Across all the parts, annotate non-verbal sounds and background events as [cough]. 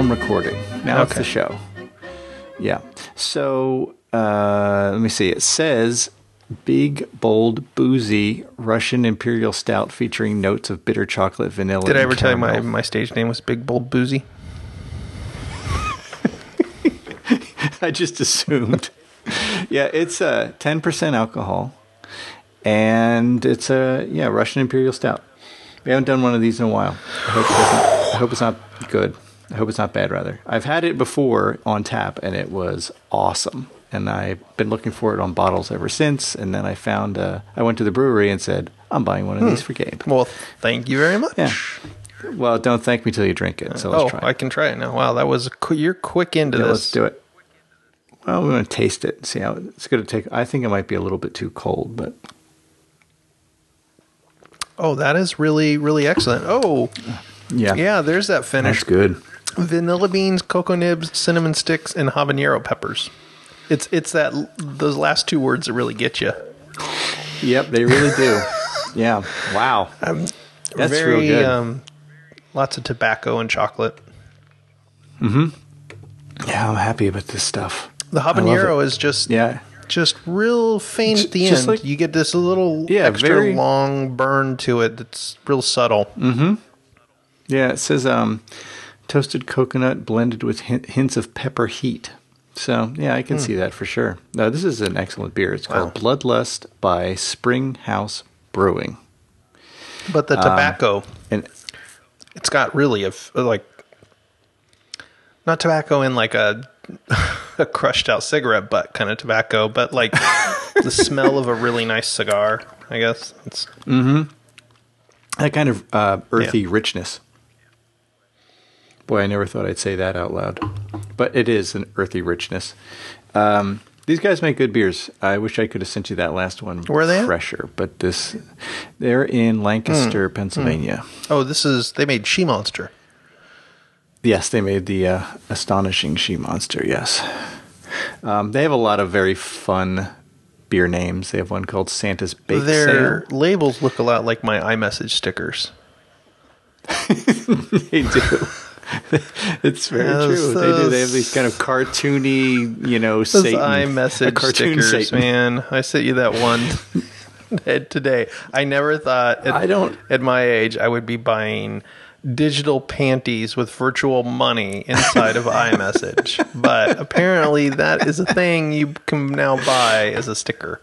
I'm recording. Now it's the show. Yeah. So uh, let me see. It says big, bold, boozy Russian Imperial Stout featuring notes of bitter chocolate, vanilla. Did I ever tell you my, my stage name was Big Bold Boozy? [laughs] I just assumed. yeah, it's a ten percent alcohol, and it's a yeah Russian Imperial Stout. We haven't done one of these in a while. I hope, it I hope it's not good. I hope it's not bad. Rather, I've had it before on tap, and it was awesome. And I've been looking for it on bottles ever since. And then I found uh, I went to the brewery and said, "I'm buying one of these for Gabe." Well, thank you very much. Yeah. Well, don't thank me till you drink it. So let's oh, try. I can try it now. Wow, that was qu- you're quick into Yeah, this. let's do it. Well, we're gonna taste it. and See how it's going to take. I think it might be a little bit too cold, but Oh, that is really really excellent. Oh, yeah, yeah, there's that finish. that's good. Vanilla beans, cocoa nibs, cinnamon sticks, and habanero peppers. It's it's that those last two words that really get you. Yep, they really do. yeah. Wow. That's Very real good. um, lots of tobacco and chocolate. Hmm. yeah, I'm happy about this stuff. The habanero is just Yeah. just real faint at the Just end. like- you get this little Yeah, extra very- long burn to it that's real subtle. Hmm. Yeah, it says um, toasted coconut blended with hin- hints of pepper heat. So, yeah, I can hmm. see that for sure. No, this is an excellent beer. It's called Bloodlust by Spring House Brewing. But the um, tobacco, And it's got really a f- like not tobacco in like a [laughs] a crushed out cigarette butt kind of tobacco, but like [laughs] the smell of a really nice cigar. I guess it's mm-hmm. that kind of uh, earthy Yeah. richness. Boy, I never thought I'd say that out loud. But it is an earthy richness. Um, these guys make good beers. I wish I could have sent you that last one Where are they at? fresher, but this they're in Lancaster, Pennsylvania. oh, this is they made She Monster. Yes, they made the uh, astonishing she monster. Yes, um, they have a lot of very fun beer names. They have one called Santa's Bake Their Sale. labels look a lot like my iMessage stickers. [laughs] They do. [laughs] it's very Those- true. They do. They have these kind of cartoony, you know, Those Satan, iMessage [laughs] cartoon stickers, Satan. man. I sent you that one [laughs] head today. I never thought at, I don't- at my age I would be buying digital panties with virtual money inside of iMessage. But apparently that is a thing you can now buy as a sticker.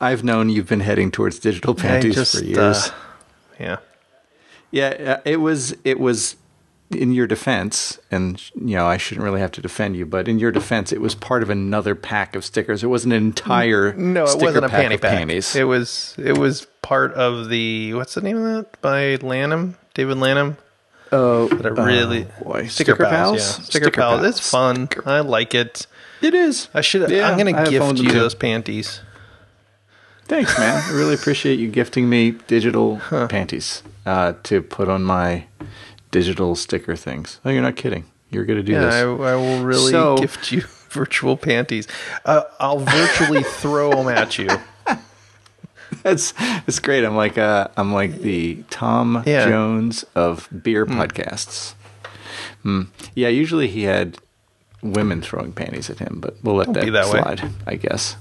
I've known you've been heading towards digital panties just, for years. uh, yeah. Yeah, uh, it was it was in your defense, and you know I shouldn't really have to defend you, but in your defense, it was part of another pack of stickers. It wasn't an entire No, it sticker wasn't a pack panty of pack. panties. It was it was part of the what's the name of that by Lanham, David Lanham. oh, That I really oh, boy. sticker, Sticker pals, Pals? yeah, sticker, Sticker pals. Pals. It's fun. I like it. it is. I should. Yeah, I'm gonna have gift you those panties. Thanks, man. I really appreciate you gifting me digital panties uh, to put on my digital sticker things. Oh, you're not kidding. You're going to do Yeah, this. I, I will really So- [laughs] gift you [laughs] virtual panties. Uh, I'll virtually [laughs] throw them at you. That's it's great. I'm like uh, I'm like the Tom Yeah. Jones of beer podcasts. Hmm. Yeah, usually he had women throwing panties at him, but we'll let Don't that, that way. slide. I guess.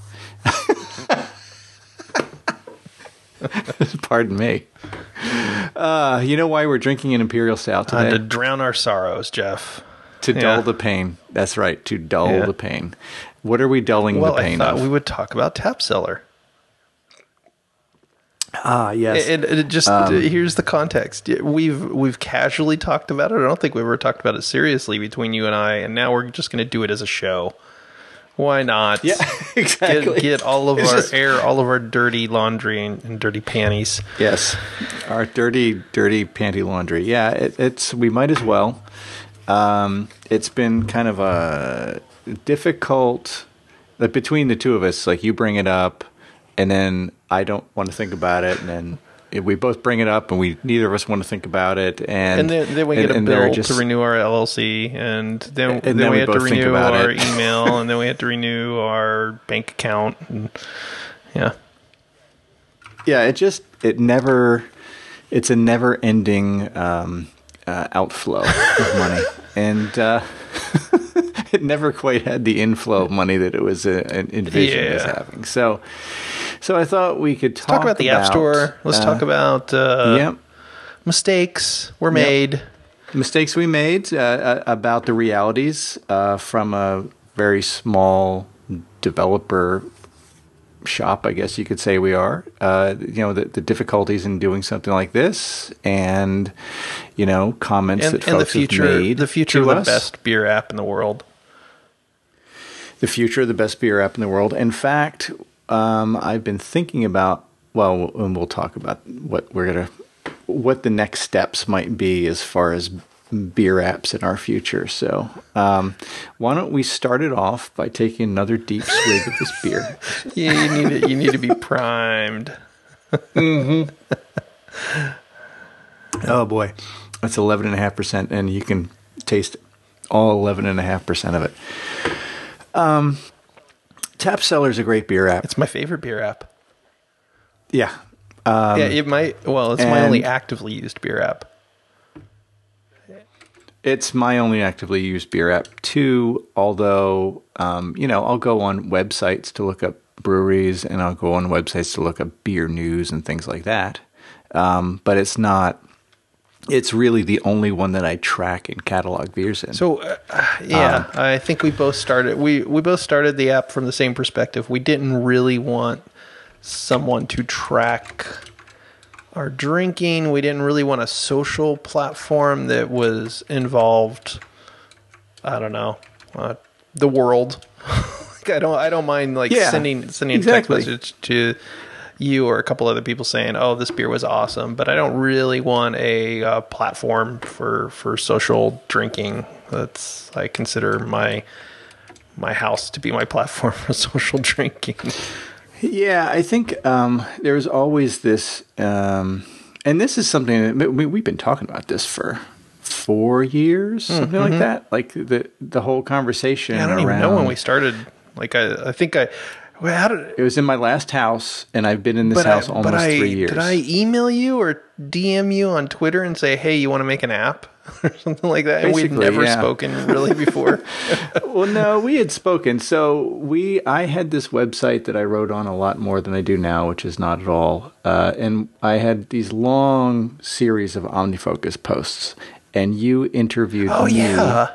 [laughs] Pardon me. Uh, you know why we're drinking an imperial stout Uh, today? to drown our sorrows, Jeff. to dull yeah. the pain. That's right. To dull Yeah. the pain. What are we dulling Well, the I pain thought of? we would talk about Tap Cellar. ah, yes. And it just here's the context. We've we've casually talked about it. I don't think we've ever talked about it seriously between you and I. And now we're just going to do it as a show. Why not? yeah, [laughs] exactly. Get, get all of It's our just- air, all of our dirty laundry and, and dirty panties. Yes, our dirty, dirty panty laundry. Yeah, it, it's we might as well. Um, it's been kind of a difficult like between the two of us. Like you bring it up, and then I don't want to think about it, and then we both bring it up, and we neither of us want to think about it, and And then, then we and- get a and they're bill just- to renew our LLC, and then And then, then we, we have to both think renew about our it. email, [laughs] and then we have to renew our bank account. And, yeah, yeah it just it never it's a never ending um uh, outflow of [laughs] money, and uh, [laughs] it never quite had the inflow of money that it was uh, envisioned as having. So, so I thought we could talk, Talk about the App Store. Let's uh, talk about uh, Yep. mistakes were made. mistakes we made uh, uh, about the realities uh, from a very small developer shop, I guess you could say we are. Uh, you know, the, the difficulties in doing something like this, and you know, comments And, that and the folks have future, made the future of the us. best beer app in the world. the future of the best beer app in the world. In fact, um, I've been thinking about. Well, and we'll talk about what we're gonna, what the next steps might be as far as beer apps in our future. So, um, why don't we start it off by taking another deep swig of this beer? [laughs] You, you need to, you need to be primed. [laughs] Oh boy, that's eleven and a half percent, and you can taste all eleven and a half percent of it. Um, Tap Cellar's a great beer app. It's my favorite beer app. Yeah, yeah, it might. Well, it's my only actively used beer app. It's my only actively used beer app too. Although, um, you know, I'll go on websites to look up breweries, and I'll go on websites to look up beer news and things like that. Um, but it's not. It's really the only one that I track and catalog beers in. So, uh, yeah, Um, I think we both started. We we both started the app from the same perspective. We didn't really want someone to track our drinking. We didn't really want a social platform that was involved. I don't know, uh, the world. [laughs] like I don't. I don't mind like Yeah, sending sending exactly. text message to you or a couple other people saying, "Oh, this beer was awesome," but I don't really want a uh, platform for for social drinking. That's I consider my my house to be my platform for [laughs] social drinking. Yeah, I think um, there's always this, um, and this is something that we, we've been talking about this for four years, something like that. Like the the whole conversation. Mm-hmm. I don't around, even know when we started. Like I, I think I. Well, did? It was in my last house, and I've been in this house I, almost I, three years. Did I email you or DM you on Twitter and say, "Hey, you want to make an app?" [laughs] or something like that? And we've Basically, never yeah. spoken really before. [laughs] well, no, we had spoken. So we, I had this website that I wrote on a lot more than I do now, which is not at all. Uh, and I had these long series of OmniFocus posts, and you interviewed oh me yeah.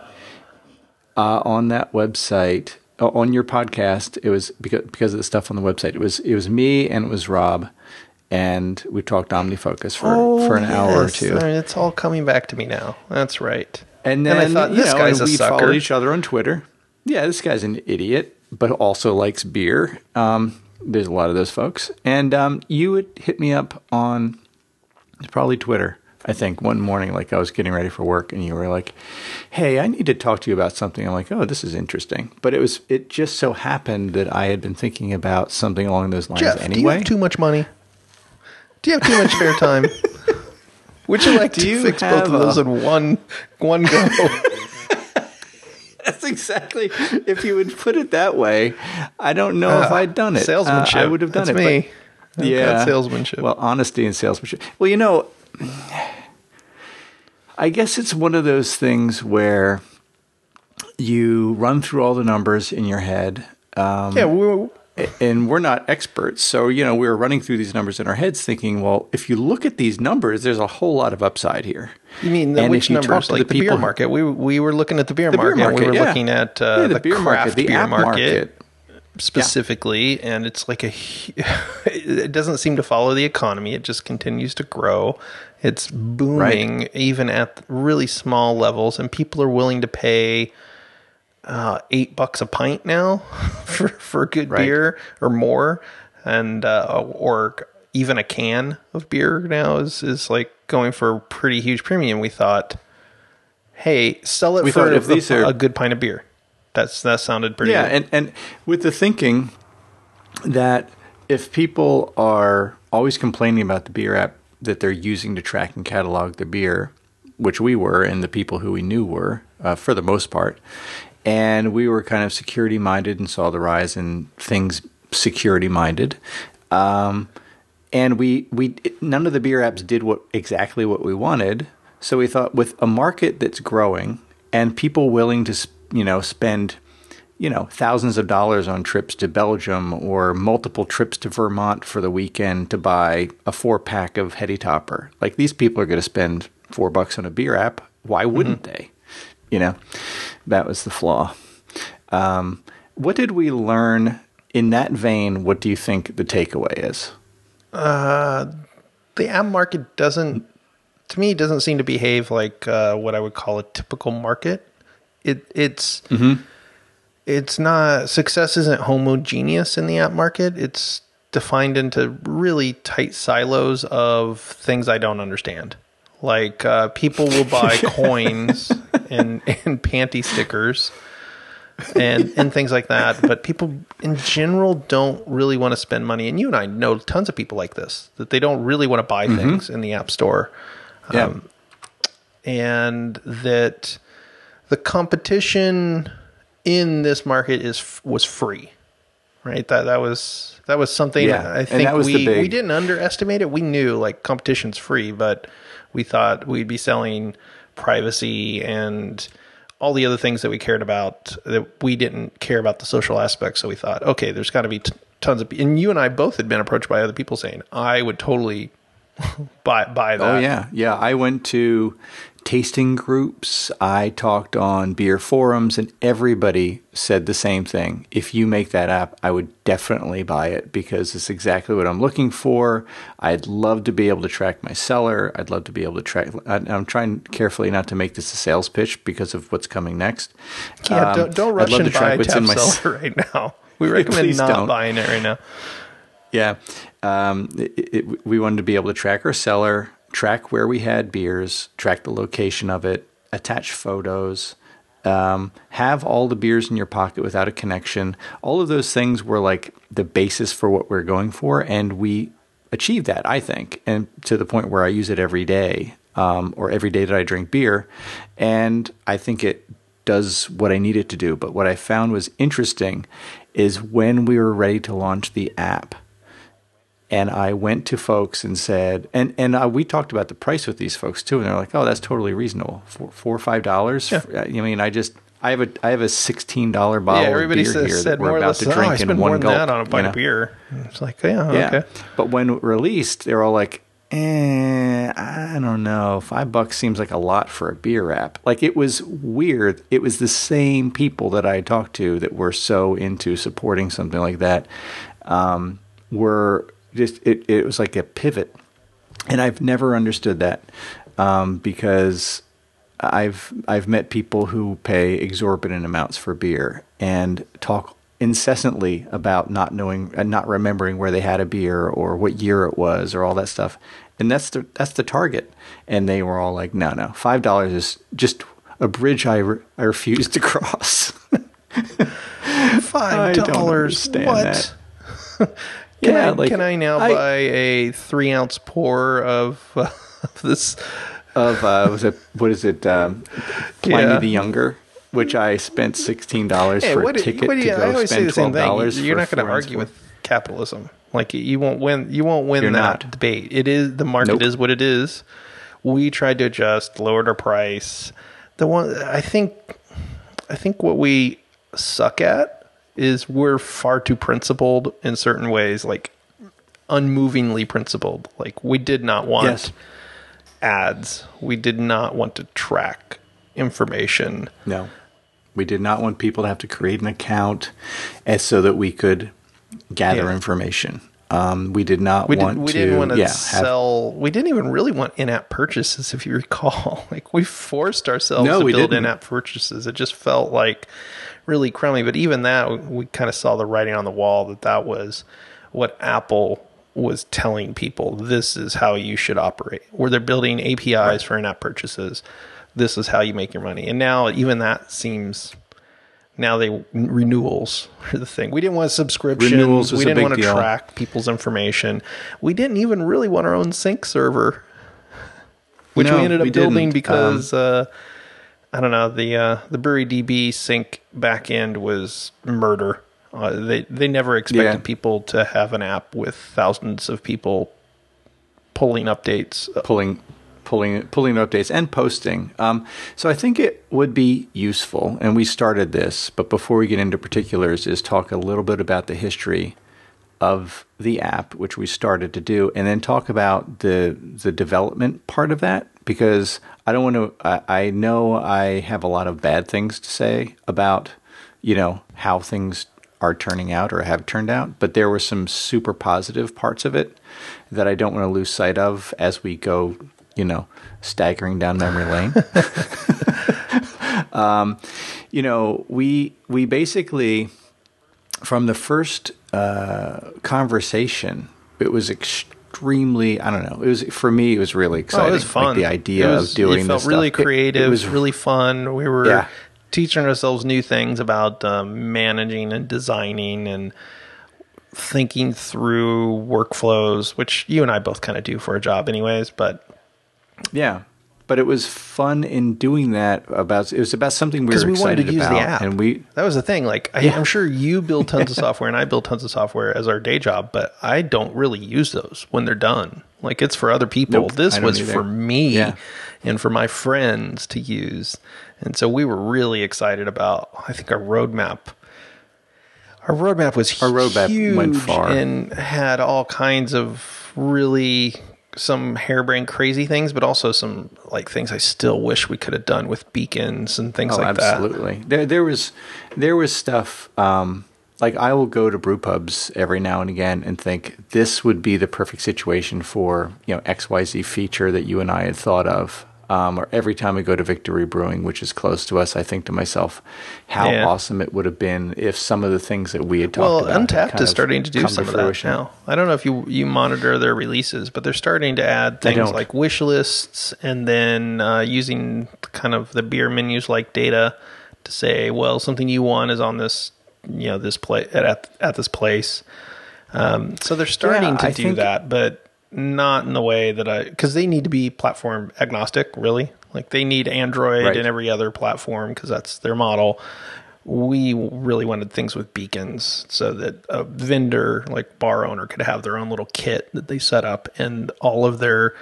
uh, on that website on your podcast. It was because because of the stuff on the website. It was it was me and it was Rob, and we talked OmniFocus for for an hour or Oh, two. Uh, It's all coming back to me now. That's right. And then I thought you this know, guy's and a we sucker. followed each other on Twitter. Yeah, this guy's an idiot, but also likes beer. Um, there's a lot of those folks. And um, you would hit me up on it's probably Twitter. I think one morning, like I was getting ready for work, and you were like, "Hey, I need to talk to you about something." I'm like, "Oh, this is interesting." But it was it just so happened that I had been thinking about something along those lines Jeff, do you anyway. have too much money? Do you have too much spare time? [laughs] Would you like Do to you fix both of those a- in one one go? [laughs] That's exactly. If you would put it that way, I don't know if I'd done it. Uh, Salesmanship. I would have done That's it. but- me. I've got salesmanship. Well, honesty and salesmanship. Well, you know, I guess it's one of those things where you run through all the numbers in your head. Um, yeah, we, and we're not experts. So, you know, we were running through these numbers in our heads thinking, well, if you look at these numbers, there's a whole lot of upside here. you mean the, And which numbers? Like the, beer market. We we were looking at the beer The beer market. we were yeah. looking at uh, Yeah, the, the beer craft market, the beer market, market. specifically, and it's like a. [laughs] It doesn't seem to follow the economy. It just continues to grow. It's booming even at really small levels, and people are willing to pay uh, eight bucks a pint now [laughs] for for good Right. beer or more, and uh, or even a can of beer now is is like going for a pretty huge premium. We thought, hey, sell it We for if a, these are- a good pint of beer. That's that sounded pretty. Yeah, good. and, and with the thinking that if people are always complaining about the beer app that they're using to track and catalog the beer, which we were, and the people who we knew were, uh, for the most part, and we were kind of security minded and saw the rise in things security minded. Um, and we we none of the beer apps did what exactly what we wanted. So we thought with a market that's growing and people willing to, you know, spend, you know, thousands of dollars on trips to Belgium or multiple trips to Vermont for the weekend to buy a four pack of Heady Topper. Like these people are going to spend four bucks on a beer app. Why wouldn't they? You know, that was the flaw. Um, what did we learn in that vein? What do you think the takeaway is? the app market doesn't to me it doesn't seem to behave like uh, what I would call a typical market. It it's it's not success isn't homogeneous in the app market. It's defined into really tight silos of things I don't understand. Like uh, people will buy [laughs] coins and and panty stickers and and things like that. But people in general don't really want to spend money. And you and I know tons of people like this that they don't really want to buy things in the app store, Yeah. and that the competition in this market is was free. Right. That that was that was something Yeah, I think that was the we big- we didn't underestimate it. We knew like competition's free, but we thought we'd be selling privacy and all the other things that we cared about that we didn't care about the social aspect. So we thought, okay, there's got to be t- tons of, and you and I both had been approached by other people saying, I would totally [laughs] buy buy oh, that. Oh yeah, yeah. I went to tasting groups. I talked on beer forums, and everybody said the same thing. If you make that app, I would definitely buy it because it's exactly what I'm looking for. I'd love to be able to track my cellar. I'd love to be able to track. I'm trying carefully not to make this a sales pitch because of what's coming next. Yeah, Um, don't, don't I'd rush love and to track buy what's in my s- Tab [laughs] right now. [laughs] We [laughs] recommend not don't. buying it right now. Yeah. Um, it, it, we wanted to be able to track our cellar, track where we had beers, track the location of it, attach photos, um, have all the beers in your pocket without a connection. All of those things were like the basis for what we're going for. And we achieved that, I think, and to the point where I use it every day um, or every day that I drink beer. And I think it does what I need it to do. But what I found was interesting is when we were ready to launch the app, and I went to folks and said, and and uh, we talked about the price with these folks too, and they're like, "Oh, that's totally reasonable, four, four or five dollars." Yeah. I mean, I just I have a I have a sixteen dollar bottle yeah, everybody of beer says, here said that we're about less, to oh, drink I in one more than gulp. that on a you pint know? of beer. It's like, yeah, Yeah, okay. but when released, they're all like, eh, I don't know, five bucks seems like a lot for a beer wrap. Like it was weird. It was the same people that I talked to that were so into supporting something like that. Um, were just it, it was like a pivot and I've never understood that um, because I've I've met people who pay exorbitant amounts for beer and talk incessantly about not knowing and not remembering where they had a beer or what year it was or all that stuff, and that's the that's the target. And they were all like, "No, no, five dollars is just a bridge I re- I refuse to cross." [laughs] Five don't dollars. understand What? that. [laughs] Can, Yeah, I, like, can I now I- buy a three ounce pour of, uh, of this? of uh, was it what is it um, Pliny Yeah. the Younger, which I spent sixteen dollars Hey, for what a ticket what do to I go spend twelve dollars. You're not going to argue with capitalism. Like you won't win. You won't win You're that not. debate. It is the market Nope. is what it is. We tried to adjust, lowered our price. The one I think, I think what we suck at is we're far too principled in certain ways, like unmovingly principled. Like we did not want Yes. ads. We did not want to track information. No, we did not want people to have to create an account, and so that we could gather Yeah. information. Um, we did not We, want did, we to. didn't want to yeah, have- sell. we didn't even really want in-app purchases, if you [laughs] recall. Like we forced ourselves No, to build didn't. in-app purchases. It just felt like really crummy. But even that, we kind of saw the writing on the wall that that was what Apple was telling people. This is how you should operate. Where they're building APIs for in-app purchases. This is how you make your money. And now even that seems. Now they renewals [laughs] are the thing. We didn't want subscriptions. Renewals we didn't want to deal. track people's information. We didn't even really want our own sync server, which No, we ended up we building didn't. Um, because uh, I don't know the uh, the Brewery DB sync backend was murder. Uh, they they never expected Yeah. people to have an app with thousands of people pulling updates. Uh, pulling. pulling pulling updates and posting. Um, so I think it would be useful, and we started this. But before we get into particulars, is talk a little bit about the history of the app, which we started to do, and then talk about the the development part of that because I don't want to. I, I know I have a lot of bad things to say about you know how things are turning out or have turned out, but there were some super positive parts of it that I don't want to lose sight of as we go, you know, staggering down memory lane. [laughs] um, you know, we we basically from the first uh, conversation, it was extremely. I don't know. It was for me. It was really exciting. Oh, it was fun. Like the idea was, of doing. It felt really stuff. creative. It, It, was was really fun. We were Yeah. teaching ourselves new things about um, managing and designing and thinking through workflows, which you and I both kind of do for a job, anyways. But Yeah, but it was fun in doing that. About it was about something we were we excited wanted to use about, the app, and we that was the thing. Like I, Yeah. I'm sure you build tons of [laughs] software, and I build tons of software as our day job, but I don't really use those when they're done. Like it's for other people. Nope, this was either. for me Yeah. and for my friends to use, and so we were really excited about. I think our roadmap. Our roadmap was Our roadmap huge went far. and had all kinds of really some harebrained crazy things, but also some like things I still wish we could have done with beacons and things Oh, like that. absolutely. There, there was, there was stuff. Um, like I will go to brew pubs every now and again and think this would be the perfect situation for you know X Y Z feature that you and I had thought of. Um, or every time I go to Victory Brewing, which is close to us, I think to myself, how Yeah. awesome it would have been if some of the things that we had talked Well, about. Well, Untappd is starting to do some of fruition. that now. I don't know if you you monitor their releases, but they're starting to add things like wish lists and then uh, using kind of the beer menus like data to say, well, something you want is on this, you know, this place at at this place. Um, so they're starting Yeah, to I do that, but not in the way that I because they need to be platform agnostic. Really, like they need Android Right. and every other platform because that's their model we really wanted things with beacons so that a vendor like bar owner could have their own little kit that they set up and all of their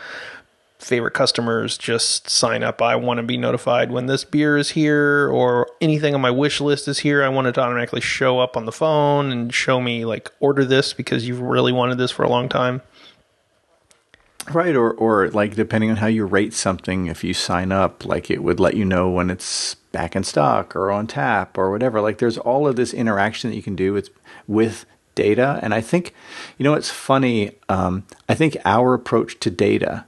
favorite customers just sign up i want to be notified when this beer is here or anything on my wish list is here i want it to automatically show up on the phone and show me like order this because you've really wanted this for a long time Right, or or like depending on how you rate something, if you sign up, like it would let you know when it's back in stock or on tap or whatever. Like there's all of this interaction that you can do with with data, and I think, you know, it's funny. Um, I think our approach to data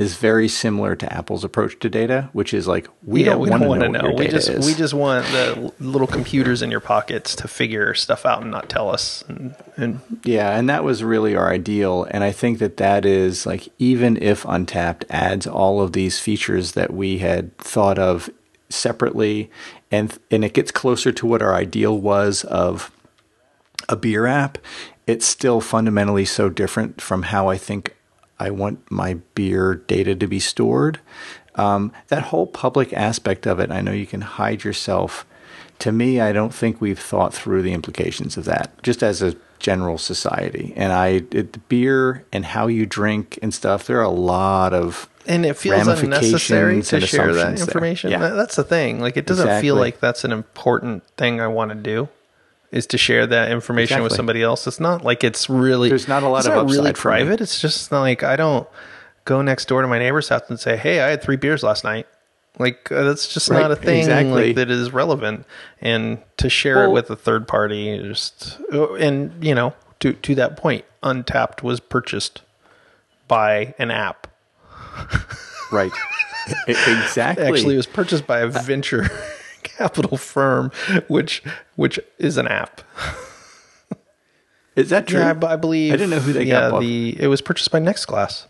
is very similar to Apple's approach to data, which is like we yeah don't we don't to want know, to know your we just is. we just want the little computers in your pockets to figure stuff out and not tell us and, and Yeah, and that was really our ideal. And I think that that is like, even if Untappd adds all of these features that we had thought of separately, and and it gets closer to what our ideal was of a beer app, it's still fundamentally so different from how I think I want my beer data to be stored. Um, that whole public aspect of it, I know you can hide yourself. To me, I don't think we've thought through the implications of that, just as a general society. And I, it, beer and how you drink and stuff, there are a lot of and it feels unnecessary to share that information. Yeah. That's the thing. Like, it doesn't feel like that's an important thing I want to do. Is to share that information with somebody else. It's not like it's really. There's not a lot it's of not really upside for me. private. It's just not like I don't go next door to my neighbor's house and say, "Hey, I had three beers last night." Like uh, that's just Right, not a thing exactly. like, that is relevant. And to share it with a third party, just and you know to to that point, Untappd was purchased by an app. right. [laughs] Exactly. Actually, it was purchased by a venture capital firm, which which is an app. is that true? Yeah, I, I believe. I didn't know who they yeah, got the it was purchased by NextGlass.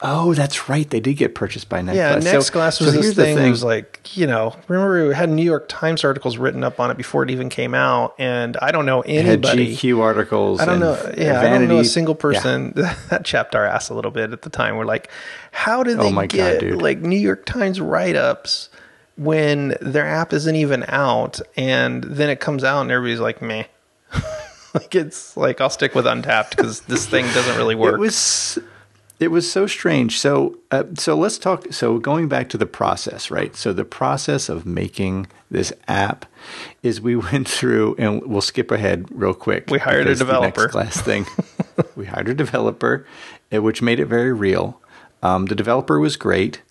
Oh, that's right. They did get purchased by Nextglass. Yeah, So- NextGlass so was this here's the thing. It was like you know, remember we had New York Times articles written up on it before it even came out, and I don't know It had anybody. GQ articles. I don't and know. Yeah, I don't know a Vanity- single Yeah. person [laughs] that chapped our ass a little bit at the time. We're like, how did Oh they my get dude. like New York Times write ups when their app isn't even out, and then it comes out and everybody's like, meh. [laughs] like it's like I'll stick with Untappd because this thing doesn't really [laughs] work. It was It was so strange. So, uh, so let's talk. So, going back to the process, right? So, the process of making this app is we [laughs] went through, and we'll skip ahead real quick. We hired a developer. Next Glass thing. we hired a developer, uh, which made it very real. Um, the developer was great.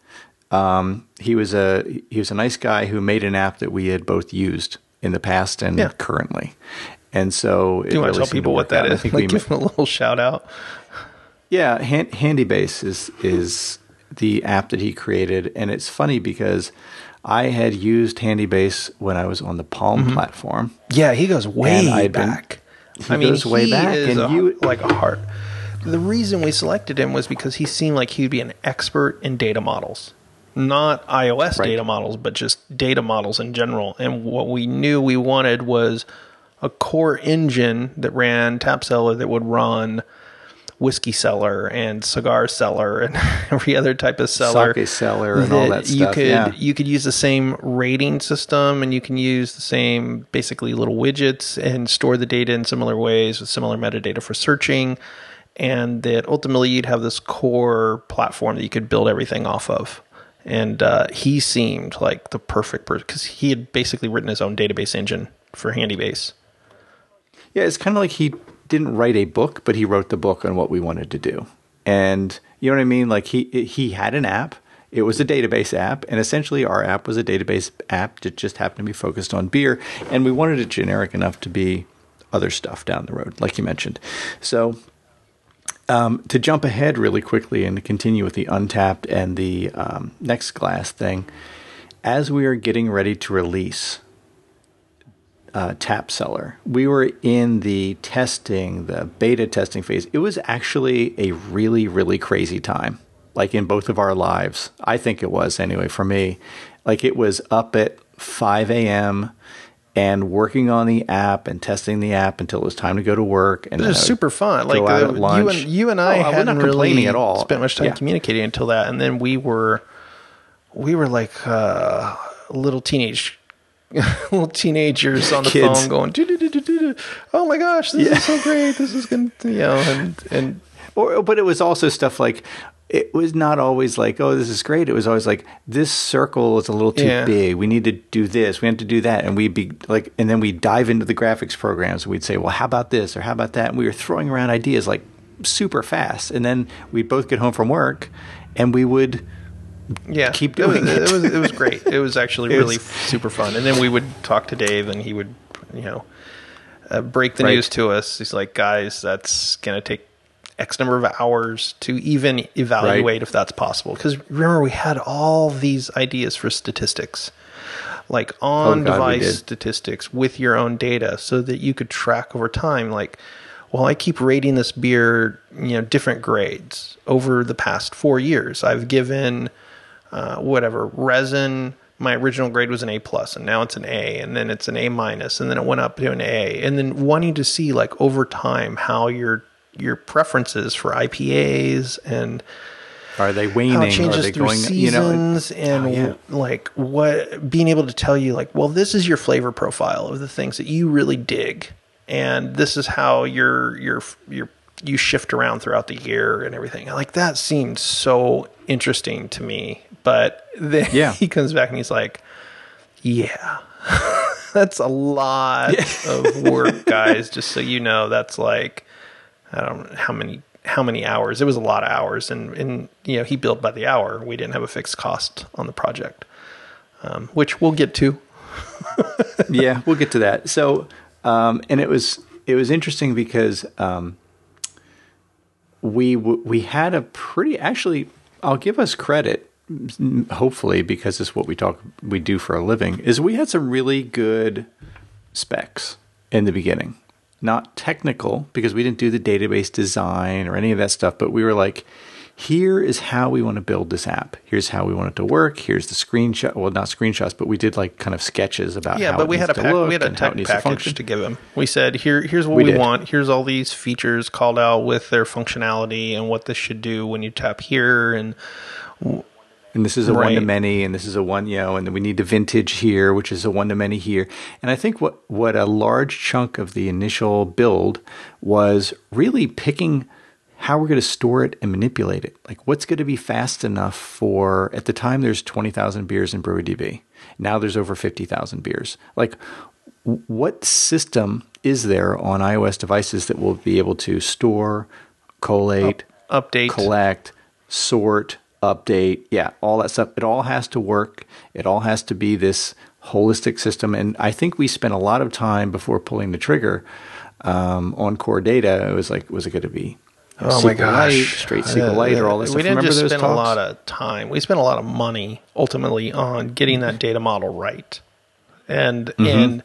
Um, he was a he was a nice guy who made an app that we had both used in the past and Yeah. currently. And so, Do you want to tell people what that is? I think Like, we give him a little shout out. yeah, Han- HandyBase is is the app that he created, and it's funny because I had used HandyBase when I was on the Palm Mm-hmm. platform. Yeah, he goes way I'd been- back. He goes way back, is and a- you- like a heart. The reason we selected him was because he seemed like he'd be an expert in data models, not iOS Right. data models, but just data models in general. And what we knew we wanted was a core engine that ran Tap Cellar that would run whiskey cellar and cigar cellar and [laughs] every other type of cellar Sake cellar and all that you could yeah. you could use the same rating system and you can use the same basically little widgets and store the data in similar ways with similar metadata for searching and that ultimately you'd have this core platform that you could build everything off of and uh, he seemed like the perfect person because he had basically written his own database engine for handybase Yeah, it's kind of like he didn't write a book, but he wrote the book on what we wanted to do. And you know what I mean? Like he he had an app. It was a database app, and essentially our app was a database app that just happened to be focused on beer, and we wanted it generic enough to be other stuff down the road, like you mentioned. So um, to jump ahead really quickly and to continue with the Untappd and the um, next glass thing, as we are getting ready to release uh, Tap Cellar, we were in the testing, the beta testing phase. It was actually a really, really crazy time, like in both of our lives. I think it was anyway for me. Like it was up at 5 a.m. and working on the app and testing the app until it was time to go to work. And It was super fun. Like out uh, you and you and I Oh, hadn't not complaining really at all. spent much time Yeah. communicating until that, and then we were we were like uh, little teenage [laughs] little teenagers on the Kids. phone going, "Do-do-do-do-do-do. "Oh my gosh, this is so great! This is gonna," you know, and and Or, but it was also stuff like it was not always like, oh, this is great. It was always like this circle is a little too Yeah. big. We need to do this. We have to do that, and we'd be like, and then we'd dive into the graphics programs. And We'd say, well, how about this or how about that? And we were throwing around ideas like super fast, and then we'd both get home from work, and we would yeah, Keep it was, doing it. It was it was great. It was actually [laughs] It really was- super fun. And then we would talk to Dave, and he would, you know, uh, break the Right. news to us. He's like, "Guys, that's gonna take X number of hours to even evaluate Right. if that's possible." Because remember, we had all these ideas for statistics, like on oh, God, device statistics with your own data, so that you could track over time, like. Well, I keep rating this beer, you know, different grades over the past four years. I've given uh, whatever resin my original grade was an a plus and now it's an a and then it's an a minus and then it went up to an a and then wanting to see like over time how your your preferences for ipas and are they waning? how it are changes they through going? You know, seasons and Oh, yeah. like what being able to tell you like well this is your flavor profile of the things that you really dig and this is how your your your you shift around throughout the year and everything like that seemed so interesting to me but then [laughs] Yeah. he comes back and he's like yeah [laughs] that's a lot of work guys just so you know that's like I don't know how many how many hours. It was a lot of hours, and and you know he billed by the hour. We didn't have a fixed cost on the project, um, which we'll get to. [laughs] yeah, we'll get to that. So, um, and it was it was interesting because um, we w- we had a pretty actually. I'll give us credit, hopefully, because it's what we talk we do for a living. Is we had some really good specs in the beginning. Not technical because we didn't do the database design or any of that stuff, but we were like, here is how we want to build this app. Here's how we want it to work. Here's the screenshot. Well, not screenshots, but we did like kind of sketches about Yeah, how but we had a pack, we had a and how it tech needs to package to give him. We said here here's what We we, want. Here's all these features called out with their functionality and what this should do when you tap here and and this is a one to many, and this is a one, you know, and then we need the vintage here, which is a one to many here. And I think what what a large chunk of the initial build was really picking how we're going to store it and manipulate it. Like, what's going to be fast enough for, at the time, there's 20,000 beers in BreweryDB. Now there's over 50,000 beers. Like, what system is there on iOS devices that will be able to store, collate, update, collect, sort, update? Yeah, all that stuff. It all has to work. It all has to be this holistic system. And I think we spent a lot of time before pulling the trigger um, on core data. It was like, was it going to be Oh my gosh! straight SQLite, or all this. We stuff. didn't Remember just spend talks? a lot of time. We spent a lot of money ultimately on getting that data model right, and Mm-hmm. and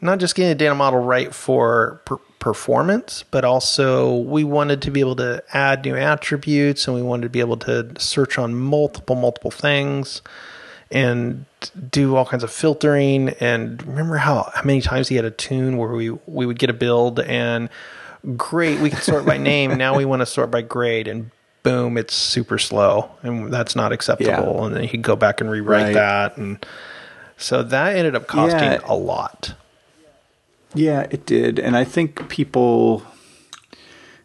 not just getting the data model right for per- performance, but also we wanted to be able to add new attributes, and we wanted to be able to search on multiple multiple things and do all kinds of filtering and remember how, how many times he had a tune where we we would get a build and great we can sort by [laughs] name now we want to sort by grade and boom it's super slow and that's not acceptable Yeah. and then he'd go back and rewrite Right. that and so that ended up costing Yeah. a lot Yeah, it did. And I think people,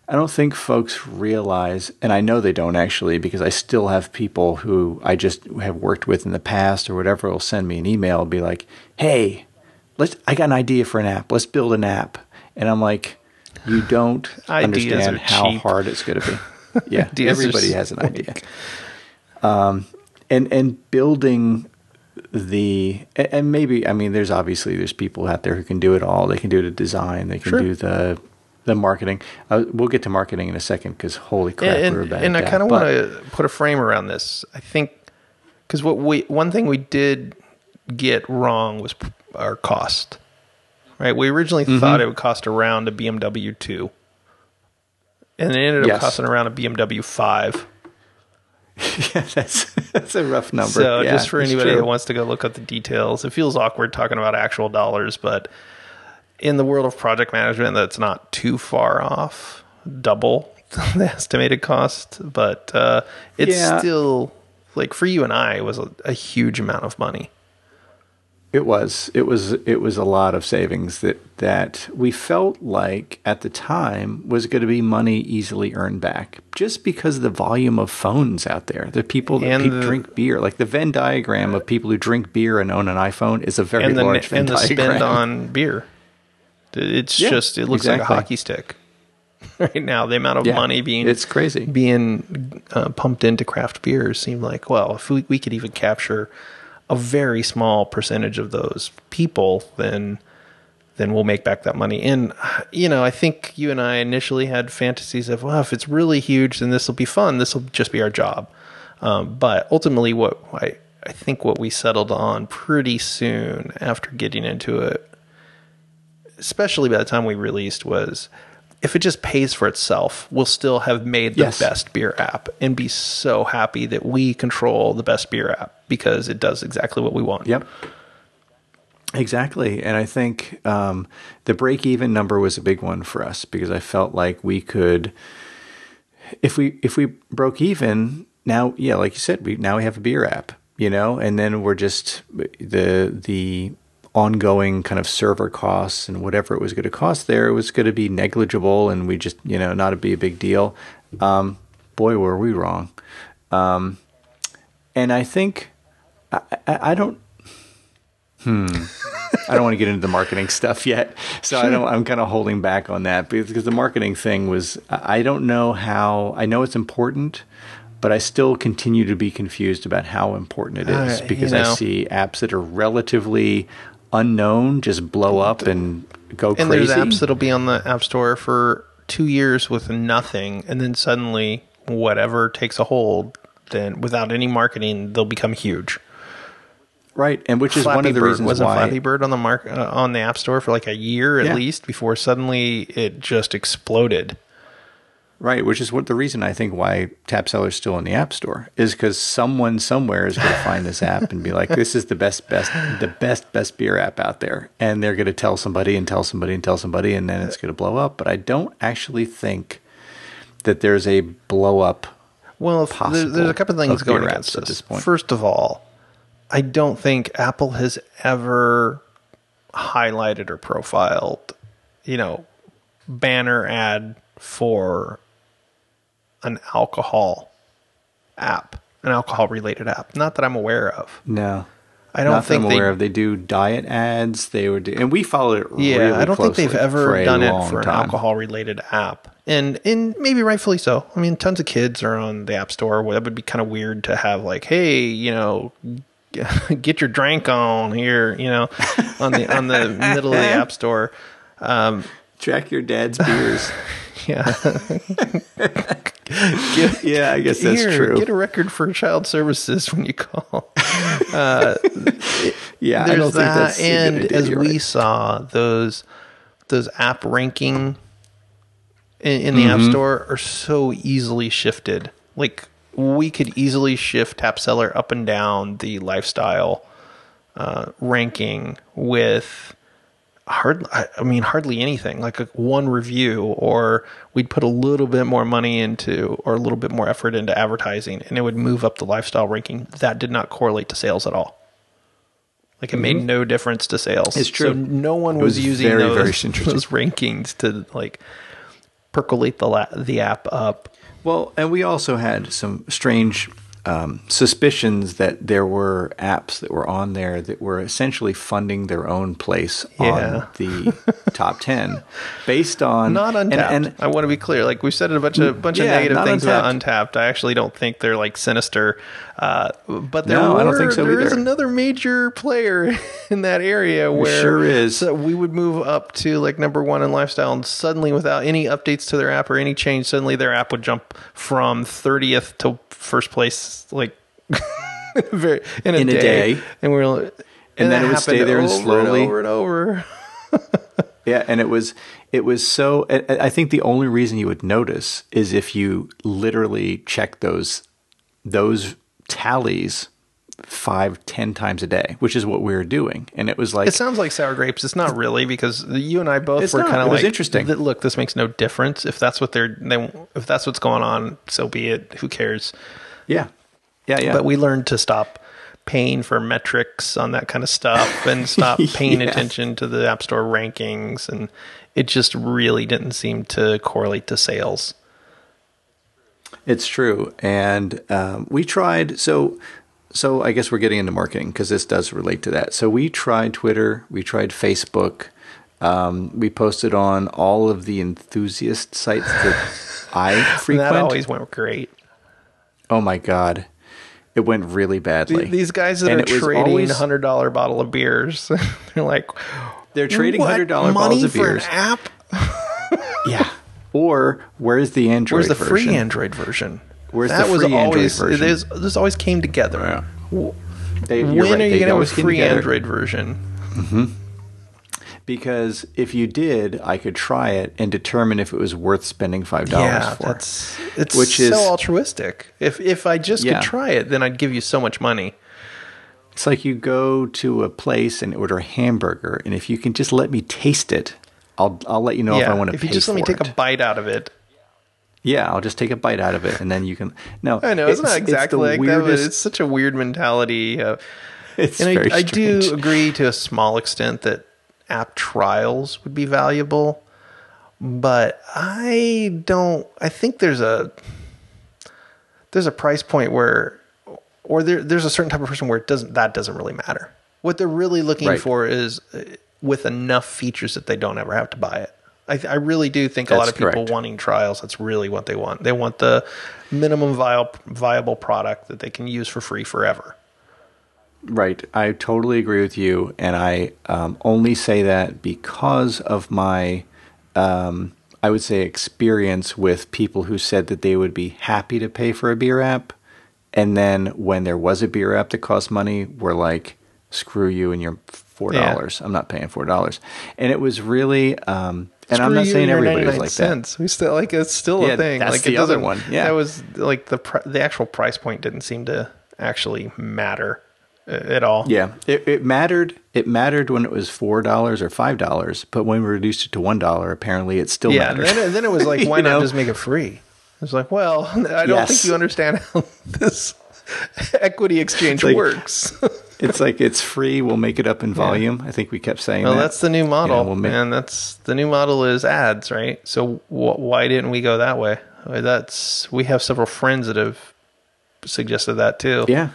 I don't think folks realize, and I know they don't actually, because I still have people who I just have worked with in the past or whatever will send me an email and be like, hey, let's, I got an idea for an app. Let's build an app. And I'm like, you don't [laughs] understand how cheap. hard it's going to be. [laughs] Yeah, everybody has an [laughs] idea. Um, and and building the and maybe I mean there's obviously there's people out there who can do it all. They can do the design. They can Sure. do the the marketing. Uh, we'll get to marketing in a second because holy crap, and, we're bad. and I kind of want to put a frame around this. I think because what we one thing we did get wrong was our cost. Right, we originally Mm-hmm. thought it would cost around a BMW two, and it ended up Yes. costing around a BMW five. [laughs] yeah, that's that's a rough number. So Yeah, just for anybody that wants to go look up the details, it feels awkward talking about actual dollars, but in the world of project management, that's not too far off. Double [laughs] the estimated cost, but uh, it's Yeah. still like for you and I, it was a, a huge amount of money. It was. It was. It was a lot of savings that that we felt like at the time was going to be money easily earned back, just because of the volume of phones out there. The people that And pe- the- drink beer, like the Venn diagram of people who drink beer and own an iPhone, is a very and the large Venn and the spend on beer. It's Yeah, just it looks like a hockey stick [laughs] right now. The amount of Yeah, money being it's crazy. being uh, pumped into craft beers seemed like well, if we, we could even capture a very small percentage of those people, then then we'll make back that money. And you know, I think you and I initially had fantasies of well, if it's really huge, then this will be fun. This will just be our job. Um, but ultimately, what I I think what we settled on pretty soon after getting into it, especially by the time we released, was if it just pays for itself, we'll still have made the Yes. best beer app and be so happy that we control the best beer app because it does exactly what we want. Yep. Exactly. And I think um, the break even number was a big one for us because I felt like we could if we if we broke even, now yeah, like you said, we now we have a beer app, you know, and then we're just the the ongoing kind of server costs and whatever it was going to cost there, it was going to be negligible and we just, you know, not be a big deal. Um, boy, were we wrong. Um, and I think I, I, I don't Hmm. I don't want to get into the marketing [laughs] stuff yet, so I don't. I'm kind of holding back on that because the marketing thing was. I don't know how. I know it's important, but I still continue to be confused about how important it is Uh, you because know. I see apps that are relatively unknown just blow up and go And crazy. there's apps that'll be on the App Store for two years with nothing, and then suddenly whatever takes a hold, then without any marketing, they'll become huge. right, and which is one of the Bird reasons wasn't why. Flappy Bird on the mark uh, on the App Store for like a year at Yeah. least before suddenly it just exploded. Right, which is what the reason I think why Tap Cellar's still in the App Store is because someone somewhere is going to find this app and be like, "This is the best, best, the best, best beer app out there," and they're going to tell somebody and tell somebody and tell somebody, and then it's going to blow up. But I don't actually think that there's a blow up. Well, if possible there's a couple of things going against apps at this. this point. First of all, I don't think Apple has ever highlighted or profiled, you know, banner ad for an alcohol app, an alcohol related app. Not that I'm aware of. No. I don't Not think I'm they aware of. They do diet ads. They would, do, and we followed it. Yeah, really I don't think they've ever done it for an alcohol related app. And and maybe rightfully so. I mean, tons of kids are on the App Store. That would be kind of weird to have like, hey, you know, [laughs] get your drink on here, you know, on the on the [laughs] middle of the App Store. Um, Track your dad's beers. [laughs] Yeah, [laughs] yeah, I guess that's here, true. get a record for child services when you call. [laughs] yeah, I don't think that's and idea. as we right. saw, those those app ranking in, in the Mm-hmm. App Store are so easily shifted. Like we could easily shift Tap Cellar up and down the lifestyle uh, ranking with hard. I mean, hardly anything. Like a one review, or we'd put a little bit more money into, or a little bit more effort into advertising, and it would move up the lifestyle ranking. That did not correlate to sales at all. Like it made no difference to sales. Mm-hmm. It's true. So no one was, was using very, those, very [laughs] those rankings to like percolate the la- the app up. Well, and we also had some strange um, suspicions that there were apps that were on there that were essentially funding their own place Yeah. on the top ten, based on [laughs] Not and- Untappd. And, I want to be clear. Like we've said a bunch of bunch of negative things about Untappd. Untappd. I actually don't think they're like sinister. Uh, but there No, were, I don't think so there is either. another major player [laughs] in that area where sure is. So we would move up to like number one in lifestyle, and suddenly, without any updates to their app or any change, suddenly their app would jump from thirtieth to first place, like [laughs] very in a, In a day. day. And we we're And then it would stay there and slowly- over and over. [laughs] Yeah, and it was it was so. I think the only reason you would notice is if you literally check those those tallies five ten times a day, which is what we were doing, and it was like It sounds like sour grapes. It's not really because you and I both were kind It of was like interesting. "Th- Look, this makes no difference. If that's what they're, they, if that's what's going on, so be it. Who cares? yeah, yeah, yeah. But we learned to stop paying for metrics on that kind of stuff [laughs] and stop paying Yeah. attention to the App Store rankings, and it just really didn't seem to correlate to sales. It's true, and um, we tried. So, so I guess we're getting into marketing because this does relate to that. So we tried Twitter, we tried Facebook, um, we posted on all of the enthusiast sites that [laughs] I frequent. that always went great. oh my god, it went really badly. These guys that And are trading always- hundred dollar bottle of beers, [laughs] they're like, They're trading hundred dollar bottles of beers. an app. [laughs] Yeah. Or where's the Android? Where's the version? free Android version? That the was always version? This, this always came together. W- They, when right, are you going to have a free. Android version? Mm-hmm. Because if you did, I could try it and determine if it was worth spending five dollars Yeah, for. that's it's Which so is- altruistic. If if I just Yeah. could try it, then I'd give you so much money. It's like you go to a place and order a hamburger, and if you can just let me taste it, I'll I'll let you know if I want to if you just let me take it. a bite out of it. Yeah, I'll just take a bite out of it, and then you can. No, I know it's, not exactly the like that, but it's such a weird mentality. It's and very I, I do agree to a small extent that app trials would be valuable, but I don't. I think there's a there's a price point where, or there, there's a certain type of person where it doesn't that doesn't really matter. What they're really looking Right. for is uh, with enough features that they don't ever have to buy it. I, I really do think a lot of people correct. wanting trials. That's really what they want. They want the minimum viable viable product that they can use for free forever. Right. I totally agree with you. And I um, only say that because of my, um, I would say, experience with people who said that they would be happy to pay for a beer app. And then when there was a beer app that cost money, we're like, screw you and your $4. I'm not paying $4. And it was really, um, and I'm not saying and your everybody was 99 like that. We still like it's still Yeah, a thing. that's like the other one. Yeah. that was like the pr- the actual price point didn't seem to actually matter uh, at all. Yeah, it, it mattered. It mattered when it was four dollars or five dollars, but when we reduced it to one dollar, apparently it still yeah. mattered. Then, then it was [laughs] like, why not know? just make it free? It's like, well, [laughs] I don't Yes. think you understand how [laughs] this equity exchange like- works. It's like it's free. We'll make it up in volume. I think we kept saying well, that. that's the new model, we'll make- and that's the new model is ads, right? So wh- why didn't we go that way? Uh, That's we have several friends that have suggested that too. Yeah.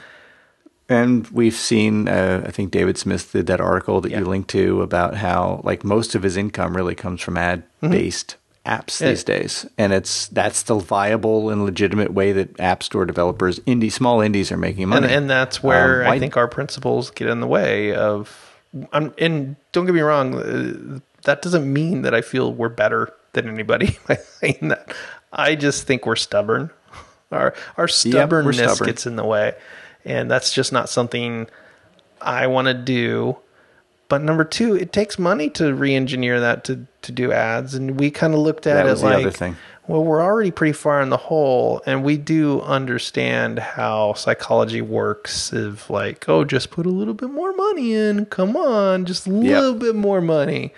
And we've seen, uh, I think David Smith did that article that Yeah. you linked to about how like most of his income really comes from ad based apps these days. And it's that's the viable and legitimate way that app store developers, indie, small indies are making money. and that's where Um, I think our principles get in the way of. I'm, and don't get me wrong, uh, that doesn't mean that I feel we're better than anybody [laughs] by saying that. I just think we're stubborn. Our our stubbornness stubborn. gets in the way, and that's just not something I want to do. But number two, it takes money to re-engineer that to to do ads, and we kind of looked at That it like, other thing. well, we're already pretty far in the hole, and we do understand how psychology works. Of like, oh, just put a little bit more money in. Come on, just a little bit more money.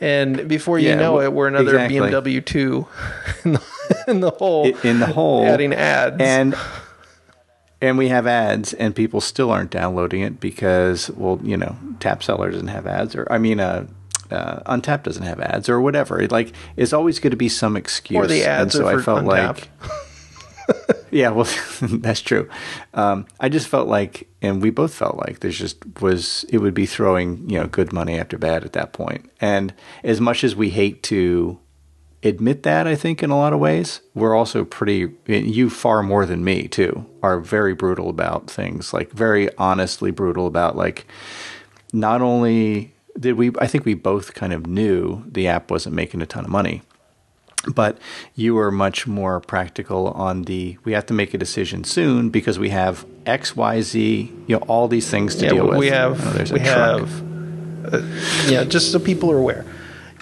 And before you Yeah, know it, we're another exactly. BMW two [laughs] in the, in the hole. In the hole. adding ads. and and we have ads and people still aren't downloading it because well you know Tap Cellar doesn't have ads or i mean uh uh, Untappd doesn't have ads or whatever. It, like, it's always going to be some excuse. or the ads and so I felt Untappd. like, [laughs] yeah, well, [laughs] that's true. Um, I just felt like, and we both felt like there's just was it would be throwing you know good money after bad at that point. And as much as we hate to admit that, I think in a lot of ways, we're also pretty. You far more than me too are very brutal about things, like very honestly brutal about like not only did we I think we both kind of knew the app wasn't making a ton of money. But you were much more practical on the we have to make a decision soon because we have X, Y, Z, you know, all these things to yeah, deal with. we have there's we truck. have uh, yeah, just so people are aware.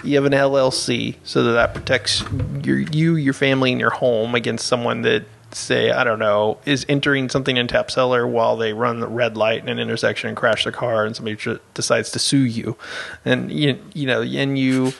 You have an LLC, so that that protects your you, your family, and your home against someone that say I don't know is entering something in Tap Cellar while they run the red light in an intersection and crash the car, and somebody tr- decides to sue you, and you you know, and you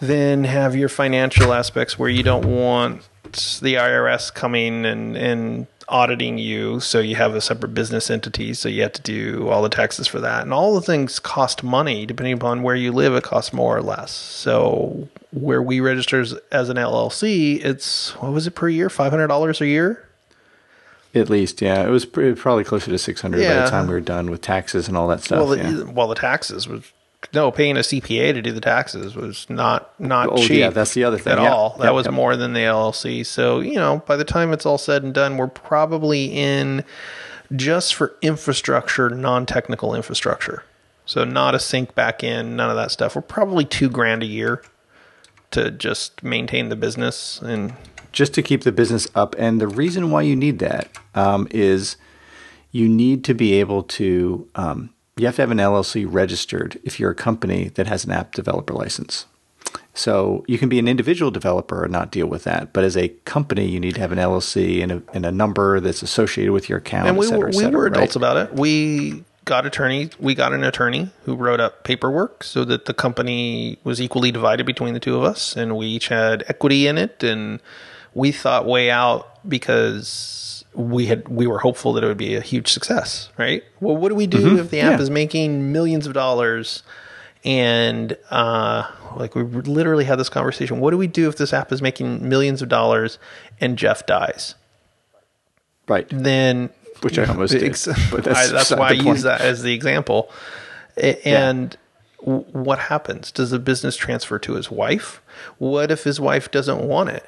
then have your financial aspects where you don't want the IRS coming and, and auditing you. So you have a separate business entity. So you have to do all the taxes for that. And all the things cost money. Depending upon where you live, it costs more or less. So where we register as- an LLC, it's, what was it per year? $500 a year? At least, yeah, it was probably closer to six hundred by the time we were done with taxes and all that stuff. well, the, yeah. well, the taxes was no paying a CPA to do the taxes was not not Oh, cheap. yeah, that's the other thing. at Yeah. all. That Yep, was yep. more than the LLC. So you know, by the time it's all said and done, we're probably in just for infrastructure, non-technical infrastructure. So not a sync backend, none of that stuff. We're probably two grand a year to just maintain the business and just to keep the business up. And the reason why you need that um, is you need to be able to, um, you have to have an LLC registered if you're a company that has an app developer license. So you can be an individual developer and not deal with that. But as a company, you need to have an LLC and a, and a number that's associated with your account, and et we cetera, were, et we cetera, were adults about it. We got attorney. We got an attorney who wrote up paperwork so that the company was equally divided between the two of us, and we each had equity in it. And we thought way out because we had we were hopeful that it would be a huge success. Right? Well, what do we do if the app Mm-hmm. Yeah. is making millions of dollars? And uh, like we literally had this conversation. What do we do if this app is making millions of dollars and Jeff dies? Right. then Which I almost did, Ex- but that's [laughs] I- that's why I point. use that as the example. And w what happens? Does the business transfer to his wife? What if his wife doesn't want it?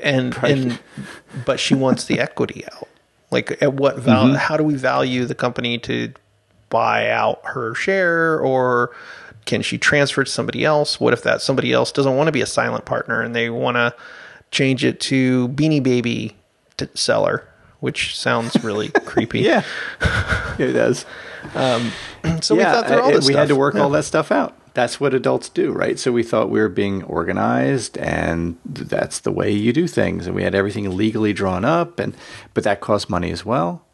And and [laughs] but she wants the equity out. Like at what value? Mm-hmm. How do we value the company to buy out her share or can she transfer to somebody else? What if that somebody else doesn't want to be a silent partner and they want to change it to Beanie Baby t- seller, which sounds really [laughs] creepy. Yeah. [laughs] it does. [clears throat] So we thought through all this we stuff. had to work Yeah. all that stuff out. That's what adults do, right? So we thought we were being organized, and that's the way you do things. And we had everything legally drawn up, and but that costs money as well.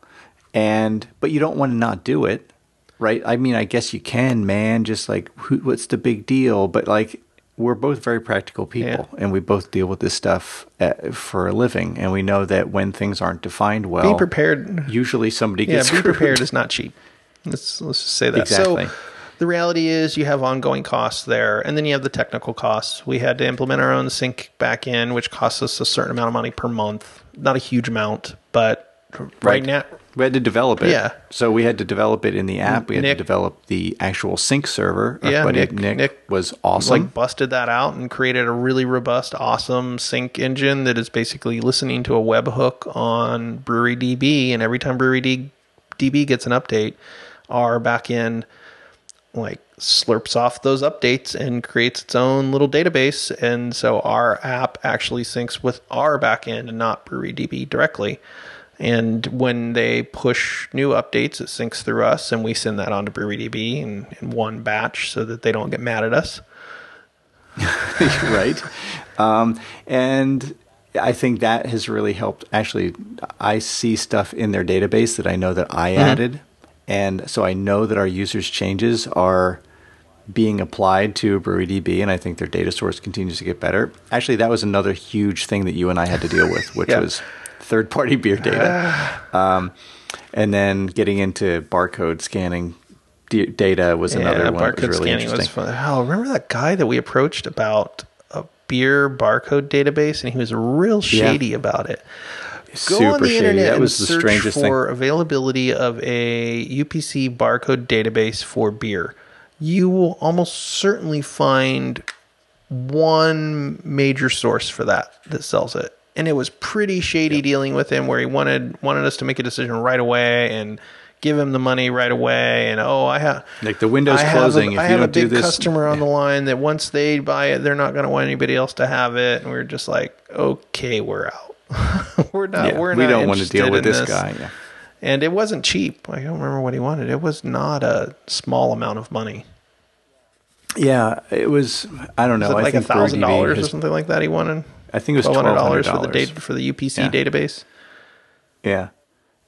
And but you don't want to not do it, right? I mean, I guess you can, man. Just like who, what's the big deal? But like we're both very practical people, and we both deal with this stuff uh, for a living, and we know that when things aren't defined well, Be prepared. Usually, somebody Yeah, gets be screwed. prepared is not cheap. Let's let's just say that. Exactly. So the reality is you have ongoing costs there, and then you have the technical costs. We had to implement our own sync backend, which costs us a certain amount of money per month. Not a huge amount, but right, Right. now, We had to develop it. Yeah. So we had to develop it in the app. We had Nick- to develop the actual sync server. Our Yeah, buddy Nick- Nick, Nick was awesome. like busted that out and created a really robust, awesome sync engine that is basically listening to a webhook on BreweryDB, and every time Brewery D- DB gets an update, our backend like slurps off those updates and creates its own little database, and so our app actually syncs with our backend and not BreweryDB directly. And when they push new updates, it syncs through us, and we send that on to BreweryDB in, in one batch so that they don't get mad at us. [laughs] right? Um, and I think that has really helped. Actually, I see stuff in their database that I know that I added, and so I know that our users' changes are being applied to BreweryDB, and I think their data source continues to get better. Actually, that was another huge thing that you and I had to deal with, which [laughs] Yeah. was third-party beer data, [sighs] um, and then getting into barcode scanning. d- Data was another one that was barcode really scanning interesting. was fun. Oh, remember that guy that we approached about a beer barcode database, and he was real shady about it. Go Super on the shady. internet That and was the search strangest thing. for availability of a UPC barcode database for beer. You will almost certainly find one major source for that that sells it. And it was pretty shady dealing with him where he wanted wanted us to make a decision right away and give him the money right away and oh I have Like the window's I a- closing. if I you have don't a big do this, customer on the line that once they buy it, they're not going to want anybody else to have it, and we are just like, okay, we're out. [laughs] we're not. Yeah, we're we not don't want to deal with in this, guy. Yeah. And it wasn't cheap. I don't remember what he wanted. It was not a small amount of money. Yeah, it was. I don't know. Was it I like a thousand dollars or something like that? He wanted. I think it was twelve hundred dollars for the $1,200. data for the UPC Yeah. database. Yeah,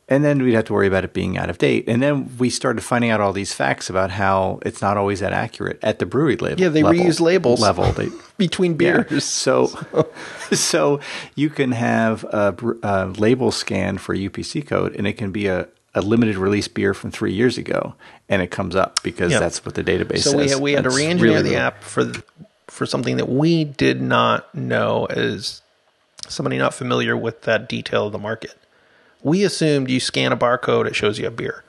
and then we'd have to worry about it being out of date. And then we started finding out all these facts about how it's not always that accurate at the brewery level. Yeah, they level, reuse labels. level. They, [laughs] Between Yeah. beers, So, [laughs] so you can have a, a label scan for a UPC code, and it can be a, a limited release beer from three years ago, and it comes up because Yeah. that's what the database so says. we had, we had to re-engineer really, the app for for something that we did not know as somebody not familiar with that detail of the market. We assumed you scan a barcode, it shows you a beer.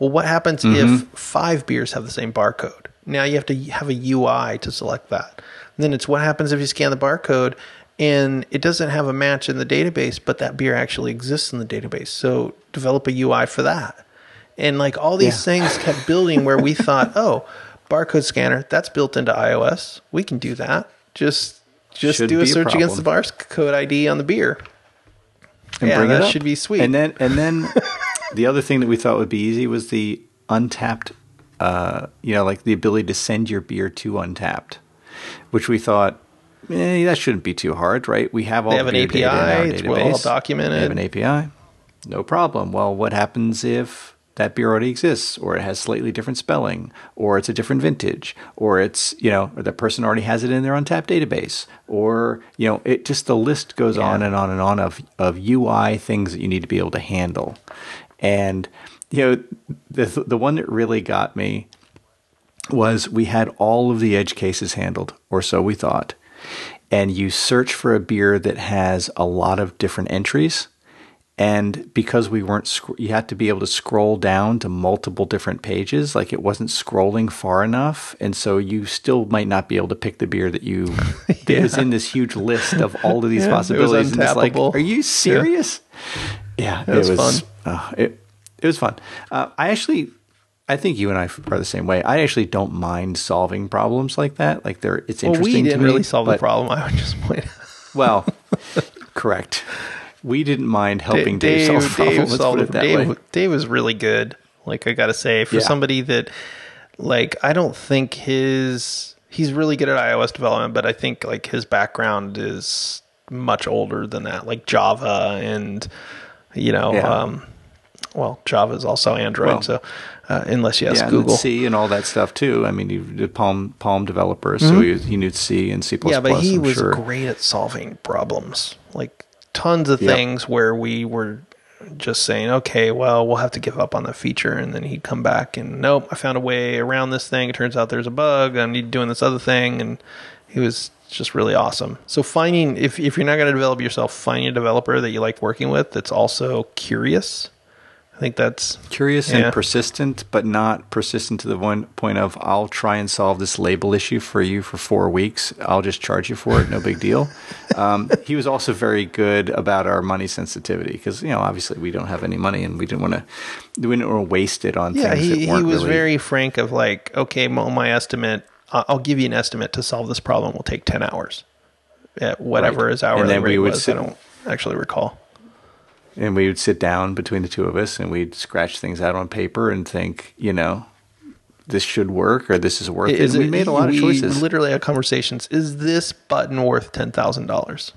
Well, what happens Mm-hmm. if five beers have the same barcode? Now you have to have a UI to select that. And then it's what happens if you scan the barcode and it doesn't have a match in the database, but that beer actually exists in the database. So develop a UI for that. And like all these Yeah. things kept building where we thought, [laughs] oh, barcode scanner, that's built into iOS. We can do that. Just just Shouldn't do a be a search against the barcode ID on the beer. And Yeah, bring that it up. should be sweet. And then and then [laughs] the other thing that we thought would be easy was the Untappd uh, you know, like the ability to send your beer to Untappd, which we thought eh, that shouldn't be too hard, right? We have all They have the an beer data in our API, it's well documented. They have an API. No problem. Well, what happens if that beer already exists, or it has slightly different spelling, or it's a different vintage, or it's you know, or the person already has it in their Untappd database, or you know, it just the list goes Yeah. on and on and on of of UI things that you need to be able to handle, and you know, the the one that really got me was we had all of the edge cases handled, or so we thought. And you search for a beer that has a lot of different entries. And because we weren't, sc- you had to be able to scroll down to multiple different pages. Like it wasn't scrolling far enough. And so you still might not be able to pick the beer that you, [laughs] that is in this huge list of all of these Yeah, it was possibilities. And it's like, are you serious? Yeah, It was it fun. uh, it, it was fun. Uh, I actually, I think you and I are the same way. I actually don't mind solving problems like that. Like they're, it's well, interesting we didn't me, really solve the problem. [laughs] I would just point Well, correct. We didn't mind helping Dave, solve the problem. Let's solved put it. that Dave, way. Dave was really good. Like I gotta say, for Yeah. somebody that, like, I don't think his he's really good at iOS development, but I think like his background is much older than that, like Java and you know, Yeah. um, well, Java is also Android, Well, so uh, unless you ask yeah, and Google. C and all that stuff too. I mean, he did Palm Palm developer, so he, he knew C and C plus Mm-hmm. yeah, but he I'm was sure. great at solving problems. Like tons of Yep. things where we were just saying, okay, well, we'll have to give up on that feature. And then he'd come back and, nope, I found a way around this thing. It turns out there's a bug. I need doing this other thing. And he was just really awesome. So finding, if, if you're not going to develop yourself, finding a developer that you like working with that's also curious. I think that's Curious Yeah. and persistent, but not persistent to the one point of I'll try and solve this label issue for you for four weeks. I'll just charge you for it. No big deal. [laughs] Um, he was also very good about our money sensitivity because you know obviously we don't have any money and we didn't want to we didn't want to waste it on Yeah, things he, he was really, very frank of like, okay, my, my estimate, I'll give you an estimate to solve this problem will take 10 hours. At whatever Right. his hourly And then we would was. sit- I don't actually recall. And we would sit down between the two of us and we'd scratch things out on paper and think you know this should work or this is worth it. Is And we made a lot of we choices. literally had conversations. Is this button worth $10,000?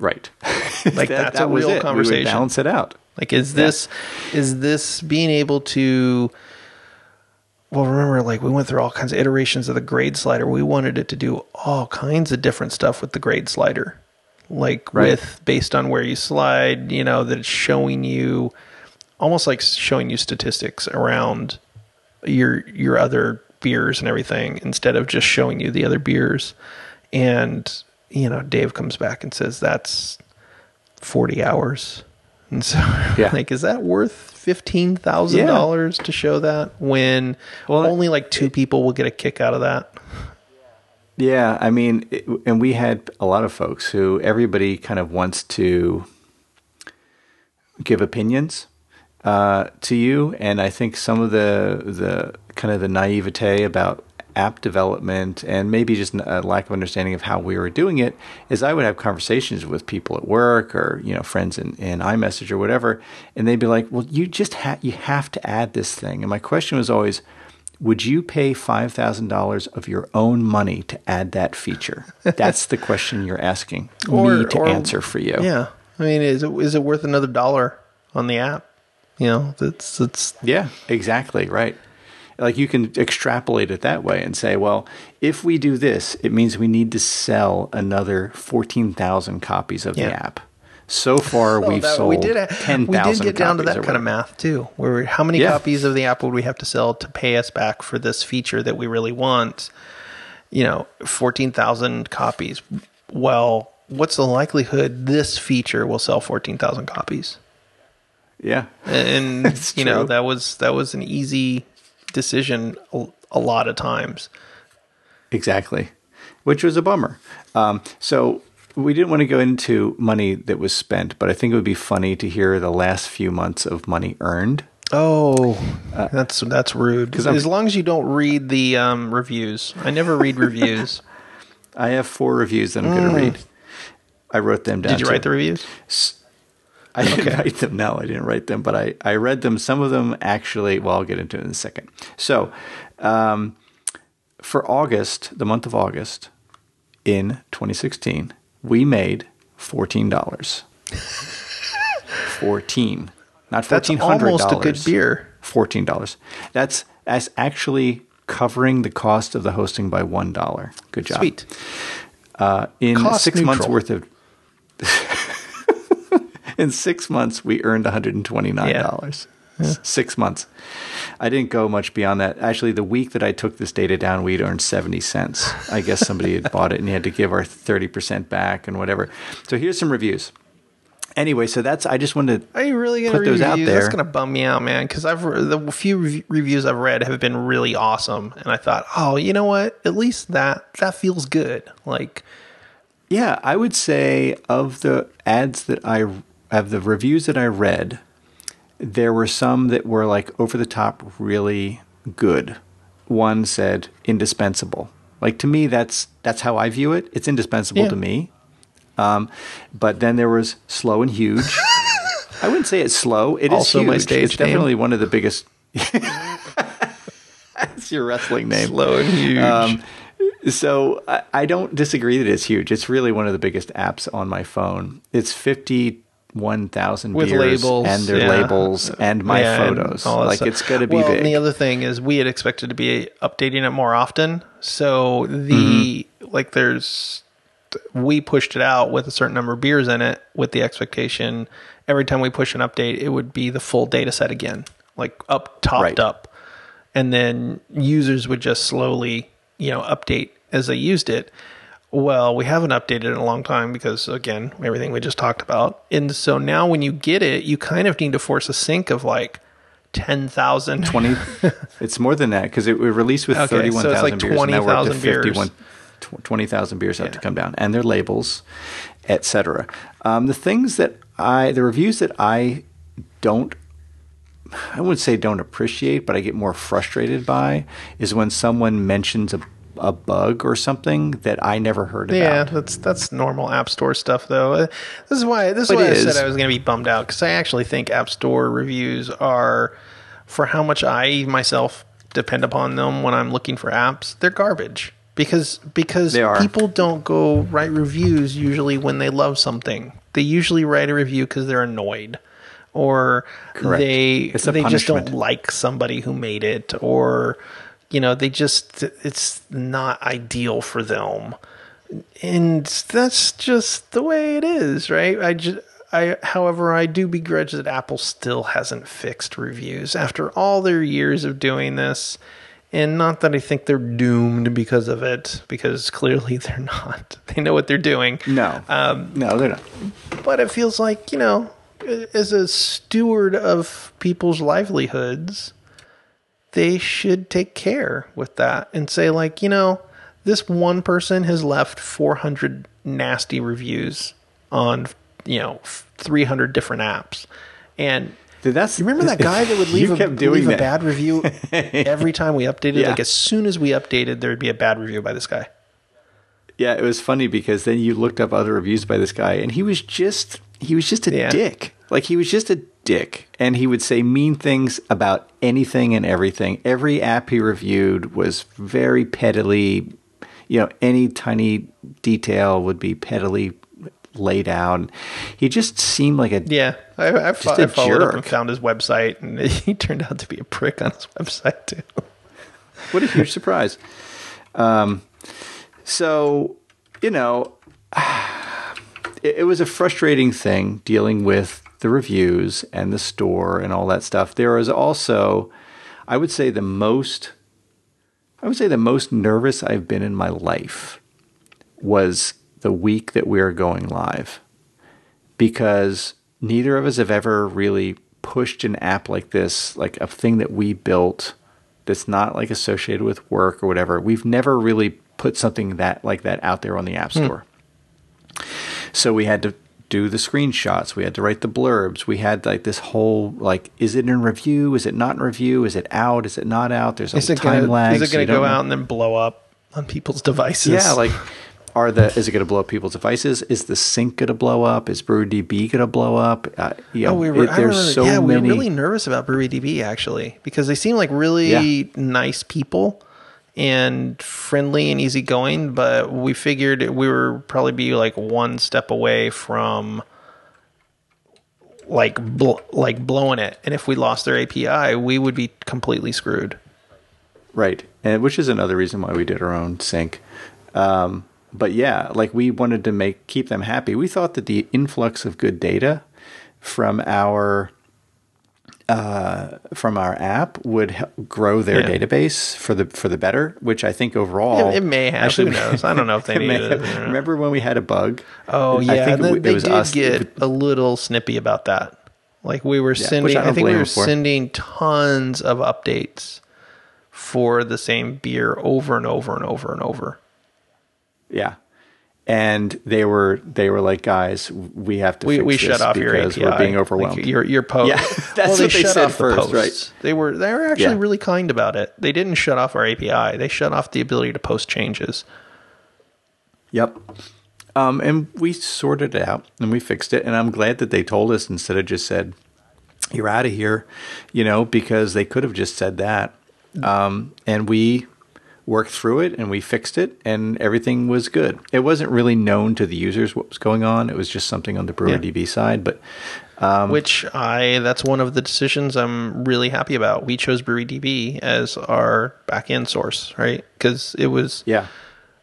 right. [laughs] Like, [laughs] that's a was real it. We conversation. would balance it out. Like, is this, is this being able to, well, remember, like, we went through all kinds of iterations of the grade slider. We wanted it to do all kinds of different stuff with the grade slider. Like, Right. with based on where you slide, you know, that it's showing you almost like showing you statistics around your your other beers and everything instead of just showing you the other beers. And you know, Dave comes back and says that's forty hours, and so [laughs] Yeah. like, is that worth fifteen thousand dollars to show that when Well, only like two people will get a kick out of that? Yeah, I mean, it, and we had a lot of folks who everybody kind of wants to give opinions uh, to you, and I think some of the the kind of the naivete about app development and maybe just a lack of understanding of how we were doing it is I would have conversations with people at work or you know friends in, in iMessage or whatever, and they'd be like, "Well, you just ha- you have to add this thing," and my question was always would you pay $5,000 of your own money to add that feature? That's the question you're asking [laughs] me to answer for you. Yeah, I mean, is it is it worth another dollar on the app? You know, that's it's Yeah, exactly, right. Like you can extrapolate it that way and say, well, if we do this, it means we need to sell another 14,000 copies of Yeah. the app. So far, Oh, we've that- sold we did, 10,000 we did get down to that kind of math too. Where how many Yeah. copies of the app would we have to sell to pay us back for this feature that we really want? You know, fourteen thousand copies. Well, what's the likelihood this feature will sell fourteen thousand copies? Yeah. And [laughs] you know that was that was an easy decision a, a lot of times. Exactly, which was a bummer. Um, so we didn't want to go into money that was spent, but I think it would be funny to hear the last few months of money earned. Oh, that's that's rude. I'm- As long as you don't read the um, reviews, I never read reviews. [laughs] I have four reviews that I'm going to read. I wrote them down. Mm. Did you write the reviews? I didn't write them. No, I didn't write them, but I, I read them. Some of them actually, well, I'll get into it in a second. So, um, for August, the month of August in 2016, we made $14. 14 Not That's $1,400. almost a good beer. $14. That's, that's actually covering the cost of the hosting by $1. Good job. Sweet. Uh, in Cost six months worth of [laughs] in six months we earned $129 Six months i didn't go much beyond that actually the week that i took this data down we'd earned 70 cents i guess somebody had bought it and you had to give our 30% back and whatever so here's some reviews anyway so that's i just wanted to Are you really going to Put those out reviews? That's going to bum me out, man. Because I've the few rev- reviews I've read have been really awesome, and I thought, oh, you know what? At least that that feels good. Like, Yeah, I would say of the ads that I of the reviews that I read, there were some that were like over the top really good. One said indispensable. Like to me that's that's how I view it. It's indispensable Yeah. to me. Um, but then there was slow and huge. [laughs] I wouldn't say it's slow. It is Also huge. my stage it's definitely one of the biggest. [laughs] That's your wrestling name. slow and huge. Um, so I, I don't disagree that it's huge. It's really one of the biggest apps on my phone. It's fifty one thousand with beers labels and their yeah. labels and my Yeah, photos. that like stuff. it's going to be well, big. And the other thing is, we had expected to be updating it more often. So the Mm-hmm. like, there's we pushed it out with a certain number of beers in it, with the expectation every time we push an update, it would be the full data set again, like up topped Right. up. And then users would just slowly, you know, update as they used it. Well, we haven't updated in a long time because again, everything we just talked about. And so now when you get it, you kind of need to force a sync of like 10,000 [laughs] 20 it's more than that because it was released with Okay, so it's 31,000 like beers and now we're up to 20,000 beers. 20,000 beers have to come down and their labels etc um, the things that I the reviews that I don't I wouldn't say don't appreciate but I get more frustrated by is when someone mentions a a bug or something that I never heard Yeah, about. Yeah, that's that's normal App Store stuff, though. Uh, This is why this is It why I is. said I was going to be bummed out because I actually think App Store reviews are, for how much I myself depend upon them when I'm looking for apps, they're garbage because because people don't go write reviews usually when they love something. They usually write a review because they're annoyed. Or Correct. they they just don't like somebody who made it, or you know they just it's not ideal for them and that's just the way it is, right? I just, I, however, I do begrudge that Apple still hasn't fixed reviews after all their years of doing this. And not that I think they're doomed because of it, because clearly [laughs] they're not. They know what they're doing. No. Um, no, they're not. But it feels like, you know, as a steward of people's livelihoods, they should take care with that and say, like, you know, this one person has left 400 nasty reviews on, you know, 300 different apps. And Dude, that's you remember that [laughs] guy that would leave, a, leave a bad review [laughs] every time we updated? Yeah. Like, as soon as we updated, there would be a bad review by this guy. Yeah, it was funny because then you looked up other reviews by this guy, and he was just he was just a Yeah. dick. Like he was just a dick, and he would say mean things about anything and everything. Every app he reviewed was very pettily, you know, any tiny detail would be pettily laid out. He just seemed like a Yeah, I, I, fo- I followed up and found his website, and [laughs] he turned out to be a prick on his website too. what a huge surprise. Um, so, you know, [sighs] it, it was a frustrating thing dealing with the reviews and the store and all that stuff. There was also, I would say, the most, I would say, the most nervous I've been in my life was the week that we are going live because neither of us have ever really pushed an app like this, like a thing that we built that's not like associated with work or whatever. We've never really put something that like that out there on the App hmm. Store. So we had to do the screenshots, we had to write the blurbs, we had like this whole like is it in review, is it not in review, is it out, is it not out? There's a Is time gonna, lag. is it going to go out and then blow up on people's devices? Yeah, like are the is it going to blow up people's devices? Is the sync going to blow up? Is BreweryDB going to blow up? Uh, you know, Oh, we were, it- there's remember- so yeah, we many. were really nervous about BreweryDB actually because they seem like really Yeah. nice people and friendly and easygoing. But we figured we were probably be like one step away from like bl- like blowing it, and if we lost their API, we would be completely screwed. Right, and which is another reason why we did our own sync. Um, but yeah, like we wanted to make keep them happy. We thought that the influx of good data from our uh, from our app would help grow their Yeah. database for the for the better. Which I think overall, It, it may have. Who knows? I don't know if they [laughs] may it. Remember when we had a bug? Oh yeah, I yeah, think it, then it they was did us. get a little snippy about that. Like we were which sending, I I, think we were sending tons of updates for the same beer over and over and over and over. Yeah. And they were they were like, guys, we have to We, fix we this shut off your because API. we're being Like, overwhelmed. your your post. Yeah, [laughs] that's what they said first, right. They were they were actually Yeah. really kind about it. They didn't shut off our API. They shut off the ability to post changes. Yep. Um, and we sorted it out and we fixed it. And I'm glad that they told us instead of just said, you're out of here, you know, because they could have just said that. Um, and we worked through it and we fixed it and everything was good. It wasn't really known to the users what was going on. It was just something on the BreweryDB side. But Um, which I that's one of the decisions I'm really happy about. We chose BreweryDB as our backend source, right? Because it was yeah,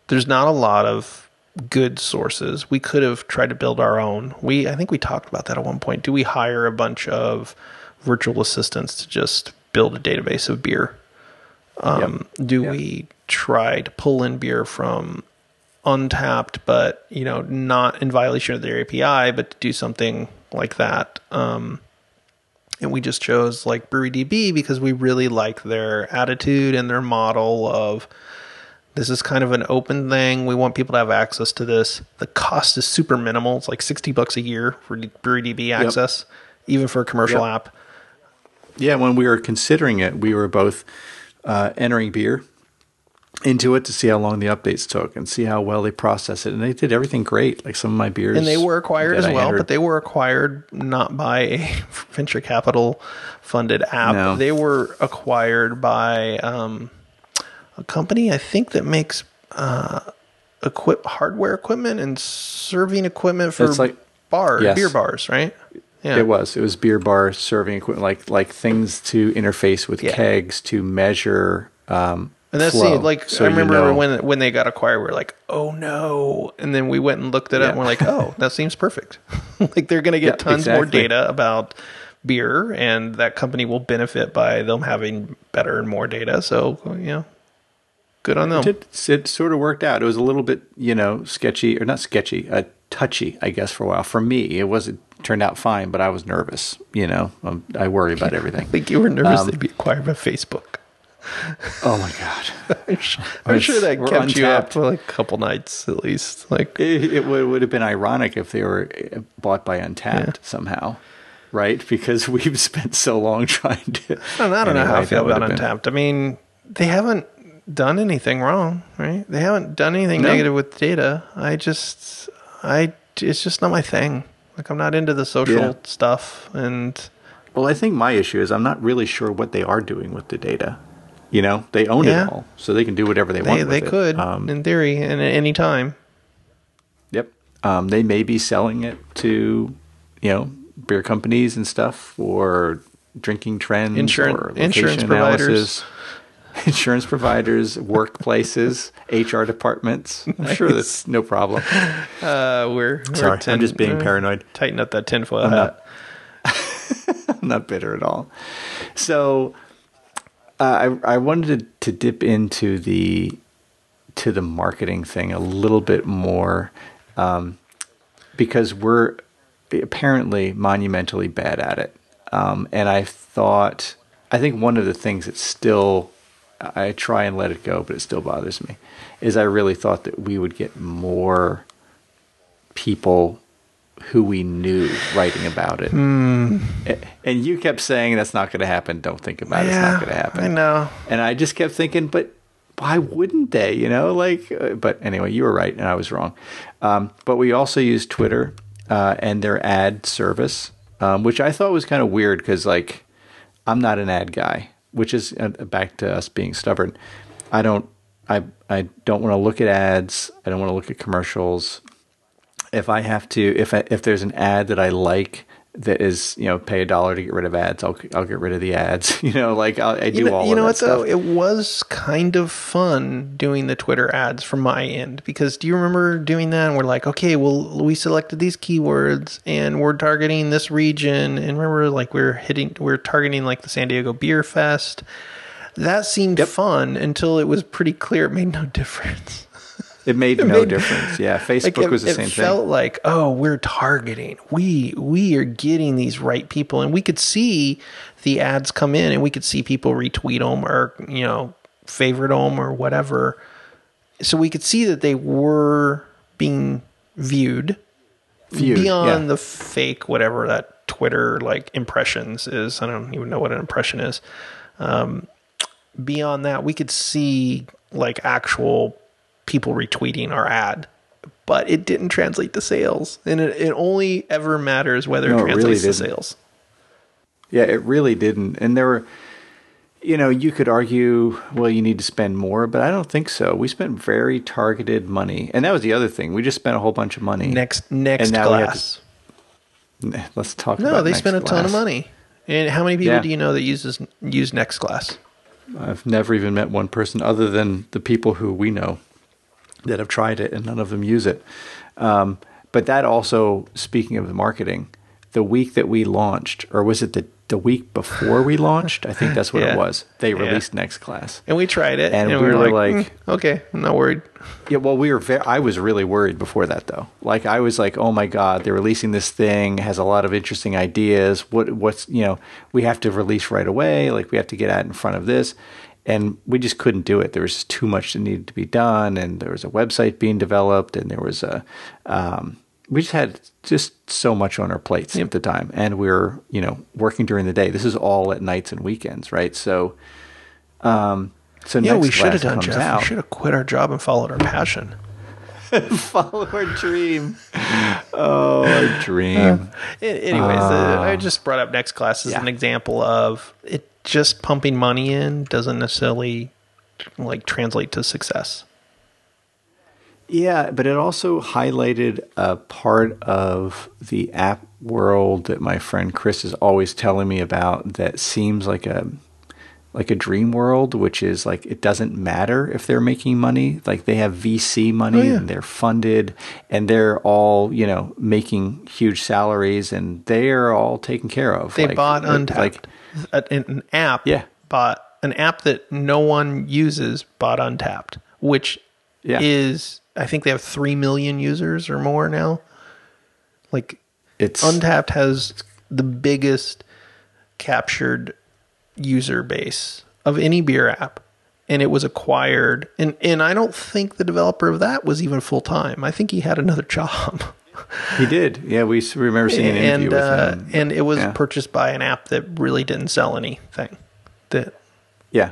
there's not a lot of good sources. We could have tried to build our own. We I think we talked about that at one point. Do we hire a bunch of virtual assistants to just build a database of beer? Um, Do Yep. we try to pull in beer from Untappd, but you know, not in violation of their API, but to do something like that? Um, and we just chose like BreweryDB because we really like their attitude and their model of this is kind of an open thing. We want people to have access to this. The cost is super minimal. It's like 60 bucks a year for BreweryDB access, even for a commercial Yep. app. Yeah, when we were considering it, we were both uh, entering beer into it to see how long the updates took and see how well they process it. And they did everything great. Like some of my beers. And they were acquired as I well, entered- but they were acquired not by a [laughs] venture capital funded app. No. They were acquired by um, a company, I think, that makes uh, equip hardware equipment and serving equipment for It's like- bar Yes. beer bars, right? Yeah. It was. It was beer bar serving equipment, like like things to interface with Yeah. kegs to measure. Um, And that's flow. the, like So I you remember know- when when they got acquired, we are like, oh no, and then we went and looked it up, and we're like, oh, that seems perfect. [laughs] like they're going to get Yeah, tons more data about beer, and that company will benefit by them having better and more data. So you know, good on them. It, it sort of worked out. It was a little bit, you know, sketchy or not sketchy, uh, touchy, I guess, for a while. For me, it was it turned out fine, but I was nervous. You know, um, I worry about everything. I think you were nervous Um, they'd be acquired by Facebook. Oh my god, [laughs] I'm sure, I'm sure that kept you up for like a couple nights at least. Like, it, it would, would have been ironic if they were uh, bought by Untappd somehow, right? Because [laughs] we've spent so long trying to. I don't, I don't know how I feel about have been- Untappd. I mean, they haven't done anything wrong, right? They haven't done anything No. negative with data. I just, I, it's just not my thing. Like, I'm not into the social Yeah. stuff, and Well, I think my issue is I'm not really sure what they are doing with the data. You know, they own Yeah. it all, so they can do whatever they, they want. they could, Um, in theory, and at any time. Yep. Um, they may be selling it to, you know, beer companies and stuff, or drinking trends, Insurance- insurance providers. analysis, [laughs] insurance providers, workplaces, HR departments. I'm sure that's no problem. Uh, we're, we're Sorry, tin- I'm just being uh, paranoid. Tighten up that tinfoil I'm hat. [laughs] I'm not bitter at all. So, uh, I I wanted to, to dip into the to the marketing thing a little bit more um, because we're apparently monumentally bad at it. Um, and I thought, I think one of the things that still, I try and let it go, but it still bothers me, is I really thought that we would get more people who we knew writing about it. A- And you kept saying that's not going to happen. Don't think about it. It's not going to happen. I know. And I just kept thinking, but why wouldn't they? You know, like, uh, but anyway, you were right and I was wrong. Um, but we also use Twitter uh, and their ad service, um, which I thought was kind of weird because, like, I'm not an ad guy, which is uh, back to us being stubborn. I don't, I, I don't want to look at ads. I don't want to look at commercials. If I have to, if I, if there's an ad that I like that is, you know, pay a dollar to get rid of ads, I'll I'll get rid of the ads. [laughs] You know, like I'll, I do You know, all you of know what though? It was kind of fun doing the Twitter ads from my end because do you remember doing that? And we're like, okay, well, we selected these keywords and we're targeting this region. And remember, like we're hitting, we're targeting like the San Diego Beer Fest. That seemed fun until it was pretty clear it made no [laughs] difference. It made no made- difference. Yeah, [laughs] Facebook Like it, was the same thing. it felt like, oh, we're targeting. We we are getting these right people, and we could see the ads come in, and we could see people retweet them or you know favorite them or whatever. So we could see that they were being viewed, Viewed, beyond yeah. the fake whatever that Twitter like impressions is. I don't even know what an impression is. Um, beyond that, we could see like actual people retweeting our ad, but it didn't translate to sales, and it, it only ever matters whether No, it it really translates to sales. Yeah, it really didn't. And there were, you know, you could argue, well, you need to spend more, but I don't think so. We spent very targeted money, and that was the other thing. We just spent a whole bunch of money. Next next And now we class. [laughs] Let's talk. No, they spent a ton of money. And how many people Yeah. do you know that uses use Next Glass? I've never even met one person other than the people who we know. That have tried it and none of them use it. Um, but that also, speaking of the marketing, the week that we launched, or was it the the week before we launched? I think that's what Yeah. it was. They Yeah. released Next Glass. And we tried it, And and, we we were, were like, like- "Mm, okay, I'm not worried. Yeah, well, we were. Very, I was really worried before that, though. Like, I was like, "Oh my god, they're releasing this thing. Has a lot of interesting ideas. What, what's, you know, we have to release right away. Like, we have to get out in front of this." And we just couldn't do it. There was just too much that needed to be done, and there was a website being developed, and there was a. Um, we just had just so much on our plates at the time, and we were, you know, working during the day. This is all at nights and weekends, right? So, um, so Yeah, we should have done, Jeff. out. We should have quit our job and followed our passion. [laughs] follow our dream. Oh, our dream. A- Anyways, uh, I just brought up Next Glass as Yeah. an example of it just pumping money in doesn't necessarily like translate to success. yeah, but it also highlighted a part of the app world that my friend Chris is always telling me about that seems like a like a dream world, which is like it doesn't matter if they're making money. Like they have VC money Oh, yeah. and they're funded and they're all, you know, making huge salaries and they're all taken care of. They Like- bought Untappd, an, an app. Yeah. bought an app that no one uses. Bought Untappd, which Yeah. is I think they have three million users or more now. Like it's Untappd has the biggest captured user base of any beer app. And it was acquired and, and I don't think the developer of that was even full time. I think he had another [laughs] job. He did. Yeah, we remember seeing an interview and with uh, him. and it was Yeah. purchased by an app that really didn't sell anything. That Yeah,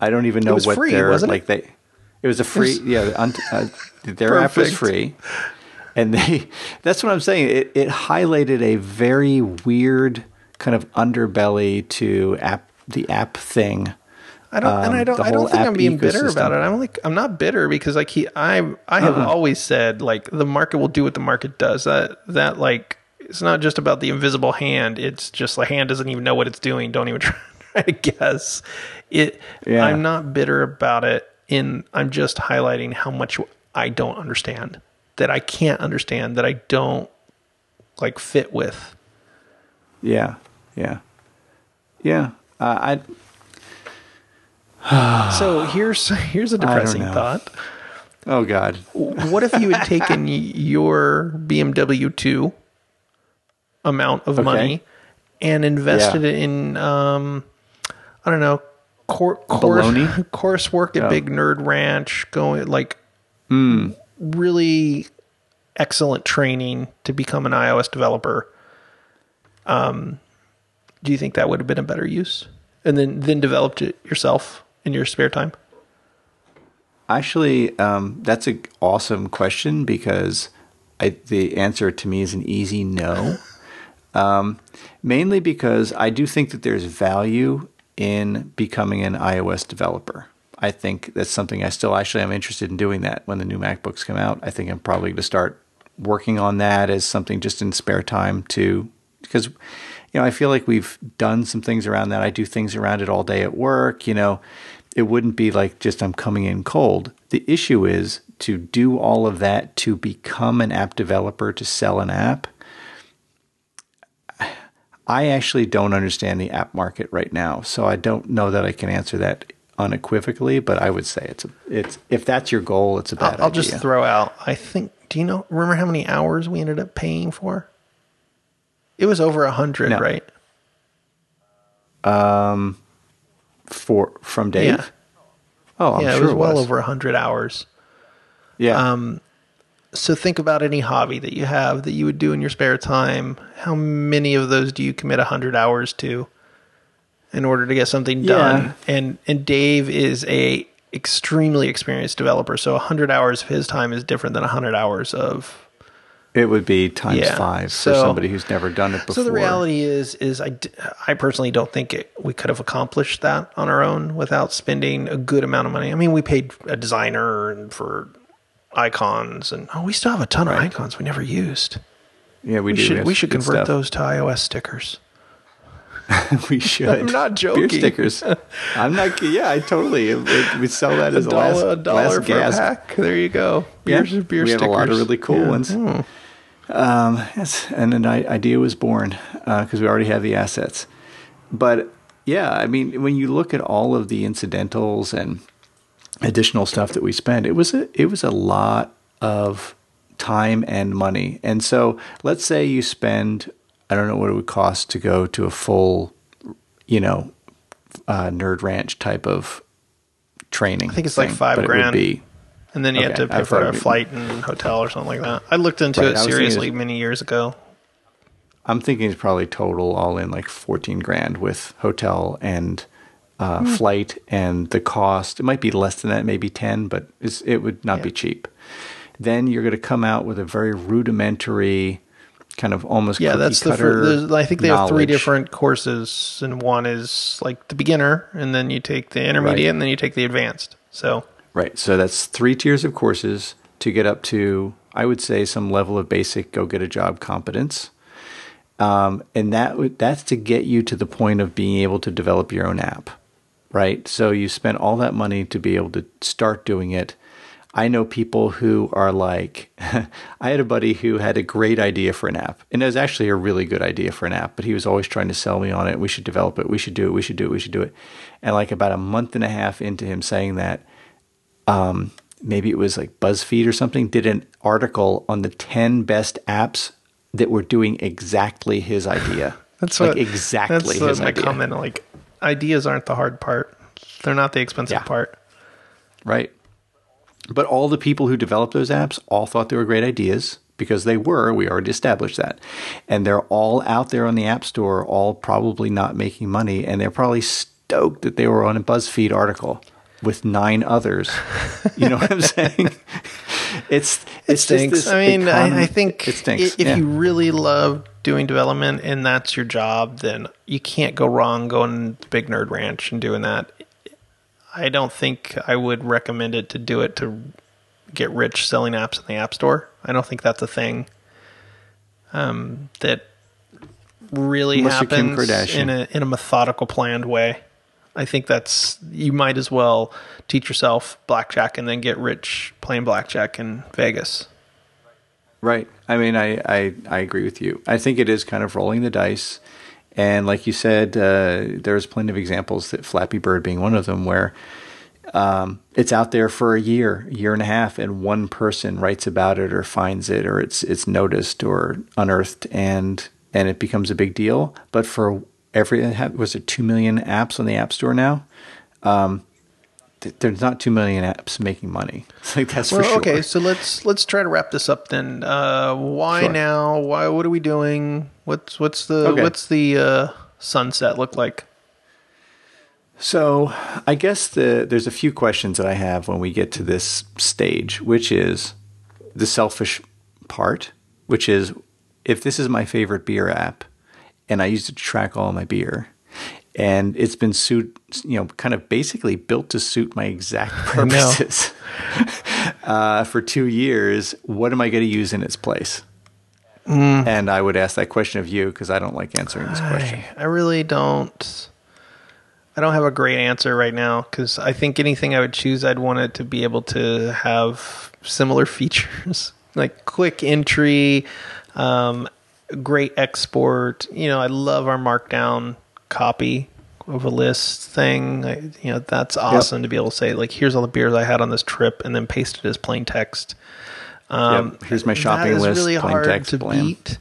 I don't even know was what free, their wasn't it? like they. It was a free. yeah, un, [laughs] uh, their app was free, and they. [laughs] That's what I'm saying. It it highlighted a very weird kind of underbelly to app the app thing. I don't, and Um, I don't, I don't think I'm being bitter about it. I'm like, I'm not bitter because like he, I, I have Uh-uh. always said like the market will do what the market does. That that like it's not just about the invisible hand. It's just the hand doesn't even know what it's doing. Don't even [laughs] try, try to guess. It. Yeah. I'm not bitter about it. In I'm just highlighting how much I don't understand. That I can't understand. That I don't like fit with. Yeah, yeah, yeah. Uh, I [sighs] So here's here's a depressing thought. oh god. what if you had taken [laughs] your BMW 2 amount of Okay. money and invested Yeah. it in, um, I don't know, cor- course, Baloney? [laughs] coursework at Oh. Big Nerd Ranch, going like Hmm. really excellent training to become an iOS developer. Um, do you think that would have been a better use? And then, then developed it yourself in your spare time? Actually, um, that's an awesome question because I, the answer to me is an easy no. [laughs] um, mainly because I do think that there's value in becoming an iOS developer. I think that's something I still actually am interested in doing that when the new MacBooks come out. I think I'm probably going to start working on that as something just in spare time too, because you know I feel like we've done some things around that. I do things around it all day at work. You know, it wouldn't be like just I'm coming in cold. The issue is to do all of that to become an app developer to sell an app. I actually don't understand the app market right now, so I don't know that I can answer that unequivocally. But I would say it's a, it's if that's your goal, it's a bad I'll, I'll just throw out. I think. Do you know? Remember how many hours we ended up paying for? It was over a hundred, No. right? for from Dave. Yeah. Oh, I'm yeah, sure it was well over a hundred hours. Yeah, Um, So think about any hobby that you have that you would do in your spare time. How many of those do you commit a hundred hours to in order to get something done? Yeah. And and Dave is a extremely experienced developer, so a hundred hours of his time is different than a hundred hours of it would be times yeah, five so- for somebody who's never done it before. So the reality is, is I, I personally don't think it, we could have accomplished that on our own without spending a good amount of money. I mean, we paid a designer for icons, and oh, we still have a ton of icons we never used. yeah, we, We do. should we should convert stuff. those to iOS stickers. [laughs] we should. I'm not joking. Beer stickers. [laughs] I'm not. Yeah, I totally. We sell that as a dollar, last, a dollar last for gas. a pack. There you go. Yeah, Beer, beer we have a lot of stickers. really cool Yeah. ones. Hmm. Um, yes, and an idea was born because we already have the assets. But yeah, I mean, when you look at all of the incidentals and additional stuff that we spend, it was a it was a lot of time and money. And so, let's say you spend I don't know what it would cost to go to a full, you know, uh, nerd ranch type of training. I think it's like five but it would grand. be And then you Okay, have to pay for a we- flight and hotel or something like that. I looked into Right, it was seriously many years ago. I'm thinking it's probably total all in like 14 grand with hotel and uh, Hmm. flight and the cost. It might be less than that, maybe 10, but it's, it would not be cheap. Then you're going to come out with a very rudimentary, kind of almost Yeah, that's the. cutter Fir- I think they have three different courses, and one is like the beginner, and then you take the intermediate, Right. and then you take the advanced. So Right. So that's three tiers of courses to get up to, I would say, some level of basic go get a job competence. Um, and that that's to get you to the point of being able to develop your own app. Right. So you spent all that money to be able to start doing it. I know people who are like, [laughs] I had a buddy who had a great idea for an app, and it was actually a really good idea for an app, but he was always trying to sell me on it. We should develop it. We should do it. We should do it. We should do it. And like about a month and a half into him saying that, um, maybe it was like BuzzFeed or something, did an article on the 10 best apps that were doing exactly his idea. [sighs] that's like what exactly That's his my idea. comment. Like ideas aren't the hard part; they're not the expensive Yeah. part. Right. But all the people who developed those apps all thought they were great ideas because they were. We already established that. And they're all out there on the App Store, all probably not making money. And they're probably stoked that they were on a BuzzFeed article with nine others. You know what I'm saying? [laughs] It's, It it's just stinks. this I mean, I, I think it if yeah. you really love doing development and that's your job, then you can't go wrong going to Big Nerd Ranch and doing that. I don't think I would recommend it to do it to get rich selling apps in the App Store. I don't think that's a thing um, that really Unless happens in a in a methodical, planned way. I think that's you might as well teach yourself blackjack and then get rich playing blackjack in Vegas. Right. I mean, I, I, I agree with you. I think it is kind of rolling the dice. And like you said, uh, there's plenty of examples that Flappy Bird being one of them where um, it's out there for a year, year and a half, and one person writes about it or finds it or it's it's noticed or unearthed and and it becomes a big deal. But for every was it two million apps on the App Store now? Um, there's not two million apps making money. [laughs] Like that's for sure. okay, so let's let's try to wrap this up then. Uh, why Sure. now? Why? What are we doing? What's what's the Okay. what's the uh, sunset look like? So, I guess the there's a few questions that I have when we get to this stage, which is the selfish part, which is if this is my favorite beer app and I used it to track all my beer and it's been suit you know kind of basically built to suit my exact [laughs] purposes [laughs] uh, for two years, what am I going to use in its place? Mm. And I would ask that question of you because I don't like answering this question. I, I really don't. I don't have a great answer right now because I think anything I would choose, I'd want it to be able to have similar [laughs] features like quick entry, um, great export. You know, I love our markdown copy of a list thing. I, you know, that's awesome to be able to say like, here's all the beers I had on this trip, and then paste it as plain text. Um, Yep. Here's my shopping that is list, Really plain hard text, to blam. beat.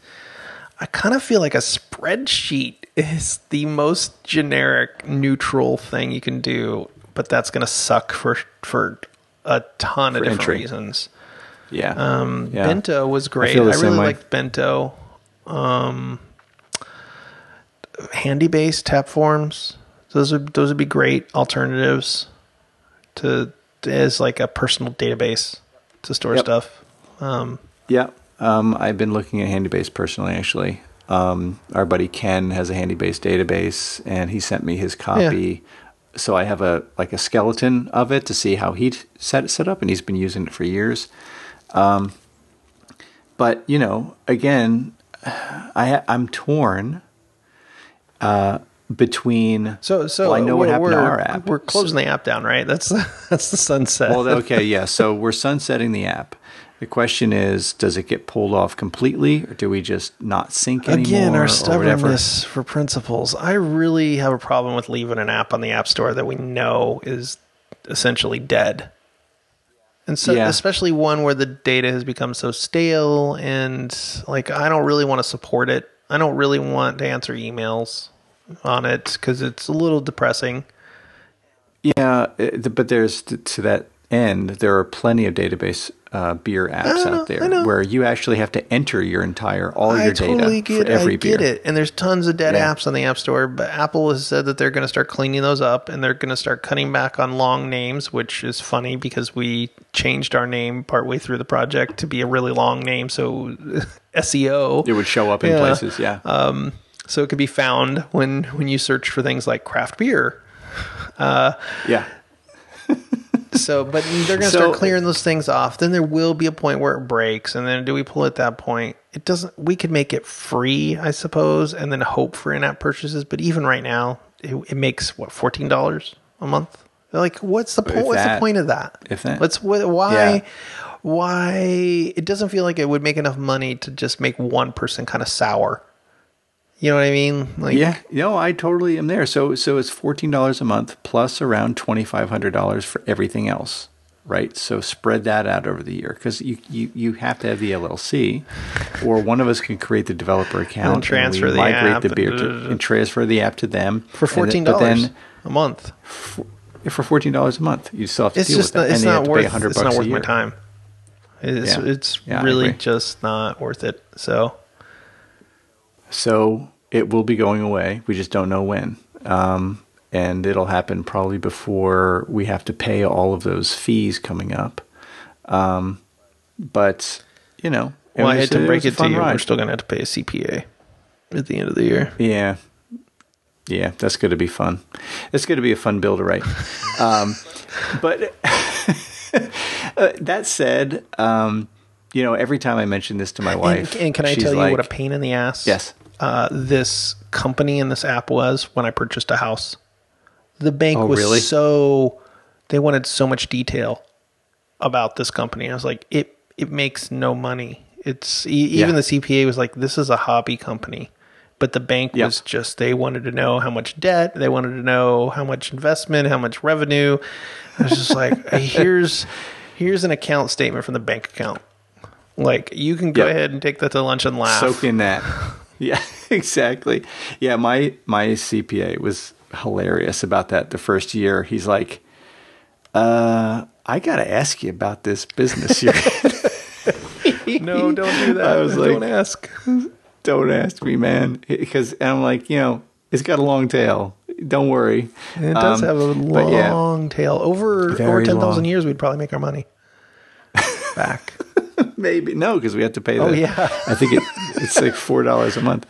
I kind of feel like a spreadsheet [laughs] is the most generic, neutral thing you can do, but that's going to suck for for a ton of different entry. reasons. Yeah. Um, Yeah. Bento was great. I, the really liked Bento. Um, handy base tap forms. Those are those would be great alternatives to as like a personal database to store Yep. stuff. Um, Yeah, um, I've been looking at Handybase personally. Actually, um, our buddy Ken has a Handybase database, and he sent me his copy. So I have a like a skeleton of it to see how he set it set up, and he's been using it for years. Um, but you know, again, [sighs] I I'm torn. Uh, between. So, so Well, I know what happened to our app. We're closing the app down, right? That's [laughs] that's the sunset. Well, okay, yeah. So we're sunsetting the app. The question is, does it get pulled off completely, or do we just not sync anymore? Again, our stubbornness for principles. I really have a problem with leaving an app on the App Store that we know is essentially dead. And so, Yeah. especially one where the data has become so stale, and like I don't really want to support it. I don't really want to answer emails on it because it's a little depressing. Yeah, but there's to that end, there are plenty of database uh, beer apps know, out there where you actually have to enter your entire all I your totally data get, for every I get it. And there's tons of dead Yeah. apps on the App Store, but Apple has said that they're going to start cleaning those up and they're going to start cutting back on long names, which is funny because we changed our name partway through the project to be a really long name. So [laughs] SEO. It would show up in Yeah. places. Yeah, Um, so it could be found when, when you search for things like craft beer. yeah. [laughs] So, but they're going to So- start clearing those things off. Then there will be a point where it breaks, and then do we pull at that point? It doesn't. We could make it free, I suppose, and then hope for in-app purchases. But even right now, it, it makes what fourteen dollars a month. Like, what's the point? What's the point of that? If that. What's what, why? Yeah. Why it doesn't feel like it would make enough money to just make one person kind of sour. You know what I mean? Like, Yeah, no, I totally am there. So, so it's fourteen dollars a month plus around twenty five hundred dollars for everything else, right? So spread that out over the year because you, you you have to have the LLC, or one of us can create the developer account transfer we the migrate app the beer and- to, and transfer the app to them for fourteen dollars a month. for fourteen dollars a month, you still have to it's deal with not, that, it's and not worth it's not worth my time it's Yeah. it's Yeah, really just not worth it so So it will be going away. We just don't know when. Um, and it'll happen probably before we have to pay all of those fees coming up. Um, but you know, it well i was- hate to break was a it to you ride. we're still gonna have to pay a cpa at the end of the year Yeah. Yeah, that's going to be fun. It's going to be a fun bill to write. [laughs] um, but [laughs] uh, that said, um, you know, every time I mention this to my wife, and, and can i tell you what a pain in the ass Yes. Uh, this company and this app was when i purchased a house the bank Oh, was really? so they wanted so much detail about this company i was like it it makes no money it's e- even Yeah. the cpa was like this is a hobby company but the bank Yep. was just they wanted to know how much debt they wanted to know how much investment how much revenue i was just like [laughs] here's here's an account statement from the bank account like you can go Yep. ahead and take that to lunch and laugh soak in that. [laughs] [laughs] Yeah, exactly. Yeah, my my CPA was hilarious about that the first year. He's like, uh, I got to ask you about this business you're [laughs] in. no don't do that I was like- don't ask Don't ask me, man. Because I'm like, you know, it's got a long tail. Don't worry. it does Um, have a but yeah. long tail over over 10,000 years we'd probably make our money [laughs] back [laughs] Maybe no, because we have to pay. The, Oh, yeah. I think it, it's like four dollars a month.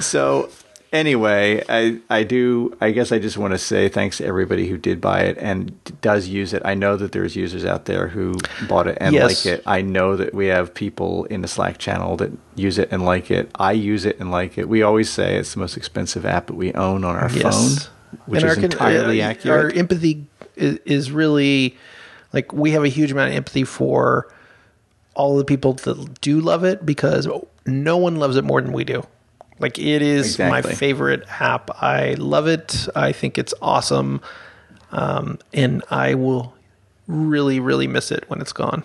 so anyway, I I do. I guess I just want to say thanks to everybody who did buy it and does use it. I know that there's users out there who bought it and Yes. like it. I know that we have people in the Slack channel that use it and like it. I use it and like it. We always say it's the most expensive app that we own on our phone, which And is our entirely uh, accurate. Our empathy is, is really like we have a huge amount of empathy for all the people that do love it because no one loves it more than we do. Like it is my favorite app. I love it. I think it's awesome, um, and I will really, really miss it when it's gone.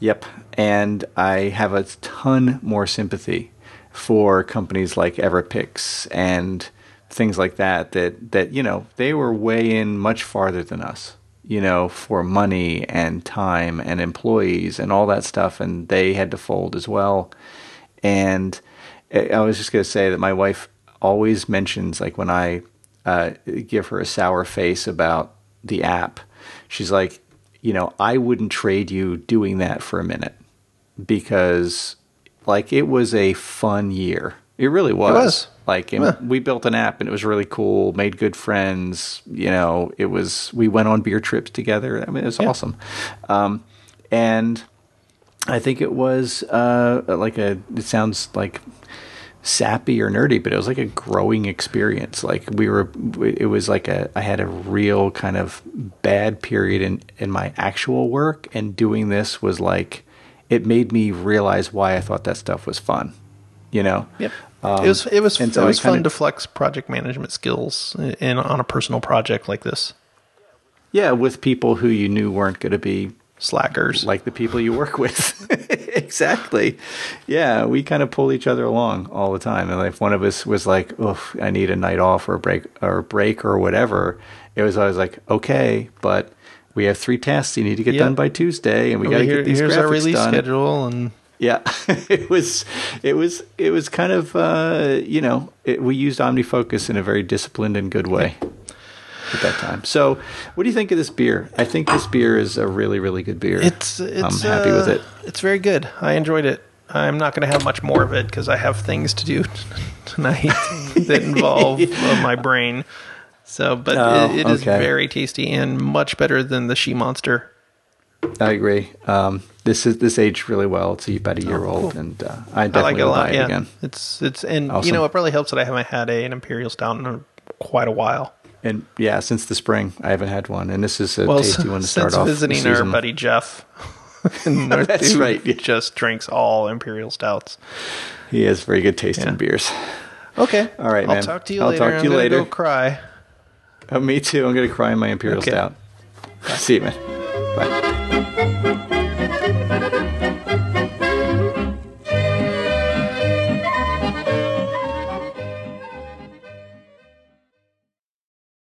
Yep. And I have a ton more sympathy for companies like Everpix and things like that that that you know, they were way in much farther than us, you know, for money and time and employees and all that stuff and they had to fold as well. And I was just going to say that my wife always mentions like when I uh, give her a sour face about the app, she's like, you know, I wouldn't trade you doing that for a minute because like it was a fun year. It really was. was. Like Yeah. we built an app and it was really cool, made good friends, you know, it was we went on beer trips together. I mean, it was awesome. Um, and I think it was uh, like a. It sounds like sappy or nerdy, but it was like a growing experience. Like we were, it was like a, I had a real kind of bad period in, in my actual work and doing this was like, it made me realize why I thought that stuff was fun, you know? Yep. Um, it was, it was, it so was I kinda- fun to flex project management skills in, on a personal project like this. Yeah. With people who you knew weren't going to be Slackers. like the people you work with. [laughs] exactly. Yeah, we kind of pull each other along all the time. And if one of us was like, "Oof, I need a night off or a break or a break or whatever," it was always like, "Okay, but we have three tasks you need to get Yep. done by Tuesday, and we got to get these here's graphics our release done." schedule and Yeah, [laughs] it was, it was, it was kind of, uh, you know, it, we used OmniFocus in a very disciplined and good way at that time. So, what do you think of this beer? I think this beer is a really, really good beer. It's it's I'm happy with uh, it. It's very good. I enjoyed it. I'm not going to have much more of it because I have things to do [laughs] tonight [laughs] that involve uh, my brain. So, but Oh, it, it is okay. very tasty and much better than the She Monster. I agree. Um, this is this aged really well. It's about a year old, and uh, I I definitely like it a lot. buy it Yeah, again. it's it's and you know it really helps that I haven't had a, an imperial stout in a, quite a while. And yeah, since the spring, I haven't had one, and this is a Well, tasty one to start off. visiting our buddy Jeff. [laughs] [laughs] That's right, yeah. Just drinks all imperial stouts. He has very good taste Yeah. in beers. Okay. All right, I'll man. talk to you I'll later. talk to I'm you gonna later. Go cry. Uh, me too. I'm gonna cry in my imperial Okay. stout. See you, man. Bye.